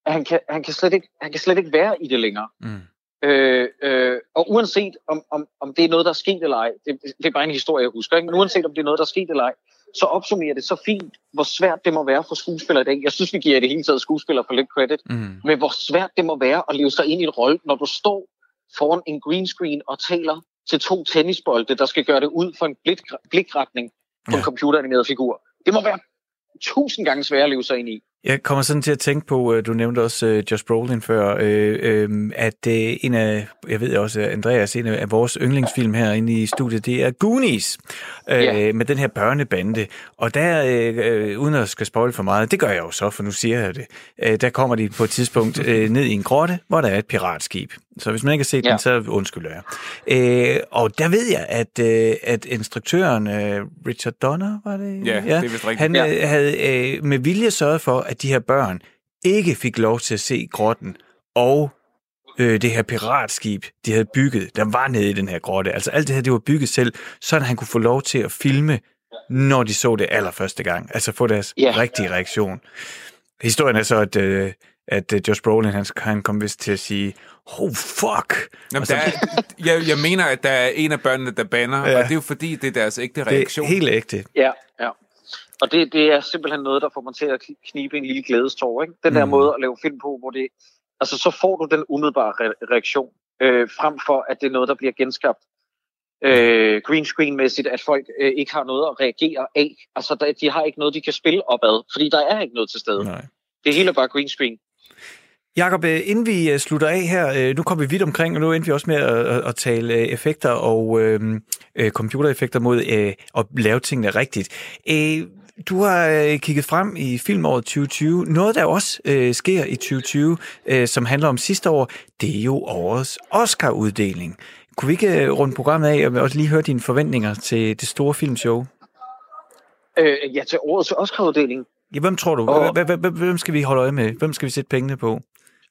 at han kan, han kan, slet, ikke, han kan slet ikke være i det længere. Mm. Øh, øh, og uanset om, om, om det er noget, der er sket eller ej, det, det er bare en historie, jeg husker, ikke? men uanset om det er noget, der er sket eller ej, så opsummerer det så fint, hvor svært det må være for skuespillere i dag. Jeg synes, vi giver det hele taget skuespillere for lidt credit, mm. men hvor svært det må være at leve sig ind i en rolle, når du står foran en green screen og taler til to tennisbolde, der skal gøre det ud for en blik, blikretning på ja. en computeranimeret figur. Det må være tusind gange sværere at leve sig ind i. Jeg kommer sådan til at tænke på, øh, du nævnte også uh, Josh Brolin før, uh, uh, at en af, jeg ved også, Andreas, en af vores yndlingsfilm herinde i studiet, det er Goonies, uh, yeah. med den her børnebande. Og der, uden at skal spoil for meget, det gør jeg jo så, for nu siger jeg det, der kommer de på et tidspunkt ned i en grotte, hvor der er et piratskib. Så hvis man ikke har set ja. den, så undskylder jeg. Og der ved jeg, at, at instruktøren Richard Donner, var det? Ja, ja det er vist rigtigt. Han ja. havde med vilje sørget for, at de her børn ikke fik lov til at se grotten, og øh, det her piratskib, de havde bygget, der var nede i den her grotte. Altså alt det her, det var bygget selv, så han kunne få lov til at filme, når de så det allerførste gang. Altså få deres yeah. rigtige reaktion. Historien er så, at, øh, at øh, Josh Brolin, han, han kom vist til at sige, oh fuck! Jamen, så, der er, jeg, jeg mener, at der er en af børnene, der banner, ja. og det er jo fordi, det er deres ægte reaktion. Det er helt ægte. Ja, ja. Og det, det er simpelthen noget, der får mig til at knibe en lille glædestår. Ikke? Den der mm. måde at lave film på, hvor det... Altså, så får du den umiddelbare re- reaktion, øh, frem for, at det er noget, der bliver genskabt øh, green screen-mæssigt, at folk øh, ikke har noget at reagere af. Altså, der, de har ikke noget, de kan spille opad, fordi der er ikke noget til stede. Nej. Det hele er bare green screen. Jakob, øh, inden vi øh, slutter af her, øh, nu kommer vi vidt omkring, og nu endte vi også med at, at tale effekter og øh, computereffekter mod øh, at lave tingene rigtigt. Øh, du har øh, kigget frem i filmåret 2020. Noget, der også øh, sker i 2020, øh, som handler om sidste år, det er jo årets Oscar-uddeling. Kunne vi ikke øh, runde programmet af og også lige høre dine forventninger til det store filmshow? Øh, ja, til årets Oscar-uddeling. Ja, hvem tror du? Hvem skal vi holde øje med? Hvem skal vi sætte pengene på?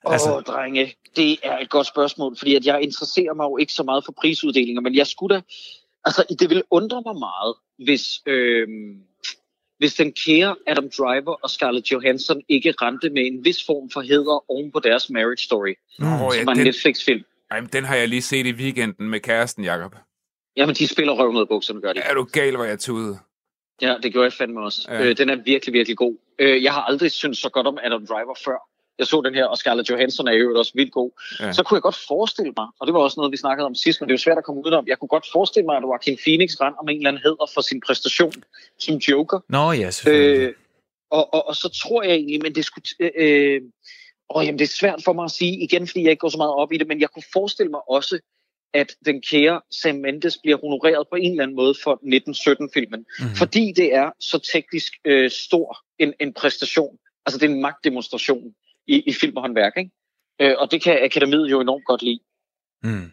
Åh, altså... oh, drenge, det er et godt spørgsmål, fordi at jeg interesserer mig jo ikke så meget for prisuddelinger, men jeg skulle da... Altså, det vil undre mig meget, hvis... Øh, hvis den kære Adam Driver og Scarlett Johansson ikke rendte med en vis form for heder oven på deres marriage story, mm. som ja, var en den, Netflix-film. Ej, men den har jeg lige set i weekenden med kæresten, Jacob. Jamen, de spiller røv ned bukserne, gør de. Er du gal, hvor jeg tude? Ja, det gjorde jeg fandme også. Ja. Øh, den er virkelig, virkelig god. Øh, jeg har aldrig syntes så godt om Adam Driver før jeg så den her, og Scarlett Johansson er jo også vildt god, ja. så kunne jeg godt forestille mig, og det var også noget, vi snakkede om sidst, men det er jo svært at komme ud om, jeg kunne godt forestille mig, at Joaquin Phoenix rand om en eller anden hedder for sin præstation som Joker. Nå ja, selvfølgelig. Øh, og, og, og så tror jeg egentlig, men det skulle... Øh, øh, åh, jamen, det er svært for mig at sige, igen, fordi jeg ikke går så meget op i det, men jeg kunne forestille mig også, at den kære Sam Mendes bliver honoreret på en eller anden måde for 1917-filmen. Mm-hmm. Fordi det er så teknisk øh, stor en, en præstation. Altså, det er en magtdemonstration i, i film og håndværk. Ikke? Øh, og det kan akademiet jo enormt godt lide. Mm.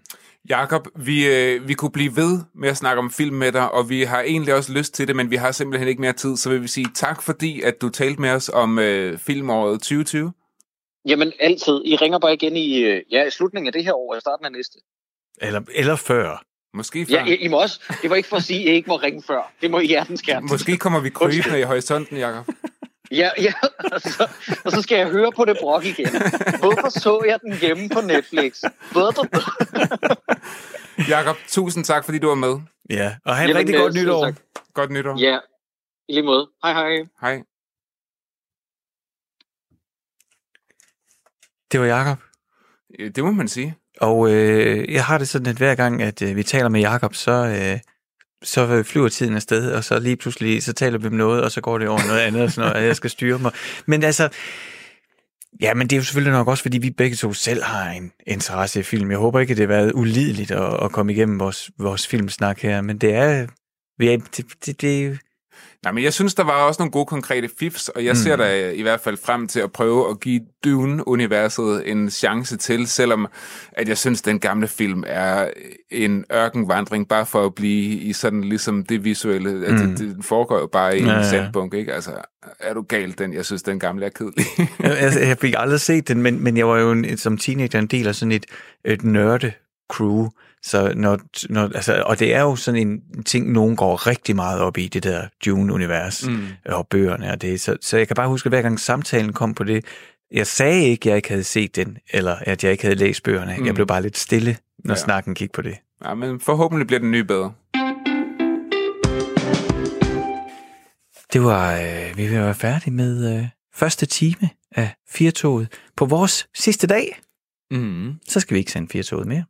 Jakob, vi, øh, vi kunne blive ved med at snakke om film med dig, og vi har egentlig også lyst til det, men vi har simpelthen ikke mere tid, så vil vi sige tak, fordi at du talte med os om øh, filmåret 2020. Jamen altid. I ringer bare igen i, øh, ja, i slutningen af det her år, og starten af næste. Eller, eller før. Måske før. Ja, I, I må også, det var ikke for at sige, at I ikke må ringe før. Det må I hjertens gerne. Måske kommer vi krybende i horisonten, Jakob. Ja, ja og, så, og så skal jeg høre på det brok igen. Hvorfor så jeg den hjemme på Netflix? Jakob, tusind tak, fordi du var med. Ja, og have en rigtig godt nytår. Tak. Godt nytår. Ja, i lige måde. Hej, hej. Hej. Det var Jakob. Det må man sige. Og øh, jeg har det sådan, at hver gang, at øh, vi taler med Jakob, så, øh, så flyver tiden afsted, og så lige pludselig, så taler vi om noget, og så går det over noget andet, og sådan noget, og jeg skal styre mig. Men altså, ja, men det er jo selvfølgelig nok også, fordi vi begge to selv har en interesse i film. Jeg håber ikke, at det har været ulideligt at, at komme igennem vores, vores filmsnak her, men det er, vi er det, det, det, Nej, men jeg synes, der var også nogle gode konkrete fifs, og jeg mm. ser da i hvert fald frem til at prøve at give Dune-universet en chance til, selvom at jeg synes, den gamle film er en ørkenvandring, bare for at blive i sådan ligesom det visuelle. Mm. Altså, det, det foregår jo bare i en ja, ja. sandbunk, ikke? Altså, er du galt, den? Jeg synes, den gamle er kedelig. altså, jeg fik aldrig set den, men, men jeg var jo en, som teenager en del af sådan et, et nørde crew, så når, når, altså, og det er jo sådan en ting, nogen går rigtig meget op i, det der Dune-univers mm. og bøgerne og det. Så, så jeg kan bare huske, at hver gang samtalen kom på det, jeg sagde ikke, at jeg ikke havde set den, eller at jeg ikke havde læst bøgerne. Mm. Jeg blev bare lidt stille, når ja. snakken gik på det. Ja, men forhåbentlig bliver den nye bedre. Det var, øh, vi vil være færdige med øh, første time af Firtoget på vores sidste dag. Mm. Så skal vi ikke sende Firtoget mere.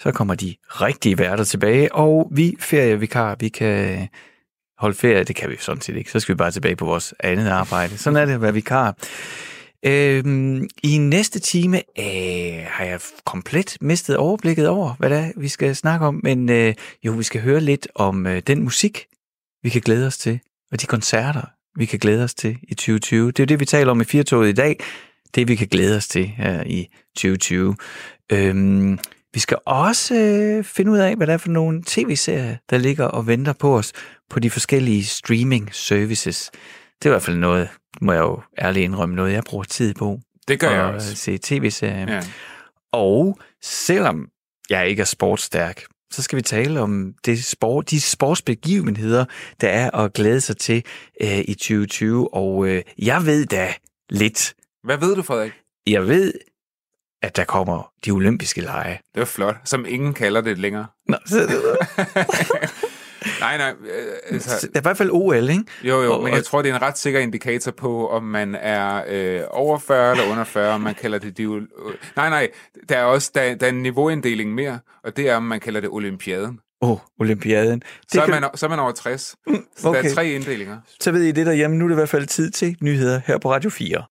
Så kommer de rigtige værter tilbage, og vi ferievikar, vi kan holde ferie. Det kan vi sådan set ikke. Så skal vi bare tilbage på vores andet arbejde. Sådan er det at være vikar. Øhm, I næste time øh, har jeg komplet mistet overblikket over, hvad det er, vi skal snakke om. Men øh, jo, vi skal høre lidt om øh, den musik, vi kan glæde os til, og de koncerter, vi kan glæde os til i 2020. Det er jo det, vi taler om i Firtoget i dag. Det, vi kan glæde os til her i 2020. Øhm, vi skal også øh, finde ud af, hvad det er for nogle tv-serier, der ligger og venter på os på de forskellige streaming services. Det er i hvert fald noget, må jeg jo ærligt indrømme, noget jeg bruger tid på. Det gør jeg at også. se tv-serier. Ja. Og selvom jeg ikke er sportsstærk, så skal vi tale om det sport, de sportsbegivenheder, der er at glæde sig til øh, i 2020. Og øh, jeg ved da lidt. Hvad ved du, Frederik? Jeg ved, at der kommer de olympiske lege. Det var flot, som ingen kalder det længere. Nå, så, nej, nej. Øh, altså, det er i hvert fald OL, ikke? jo, jo, Og- men jeg tror, det er en ret sikker indikator på, om man er øh, over 40 eller under 40, om man kalder det... De, øh, nej, nej, der er også der, der er en niveauinddeling mere, og det er, om man kalder det olympiaden. Åh, oh, olympiaden. Det Så er, man, så er man over 60. Så der okay. er tre inddelinger. så ved I det derhjemme. Nu er det i hvert fald tid til nyheder her på Radio 4.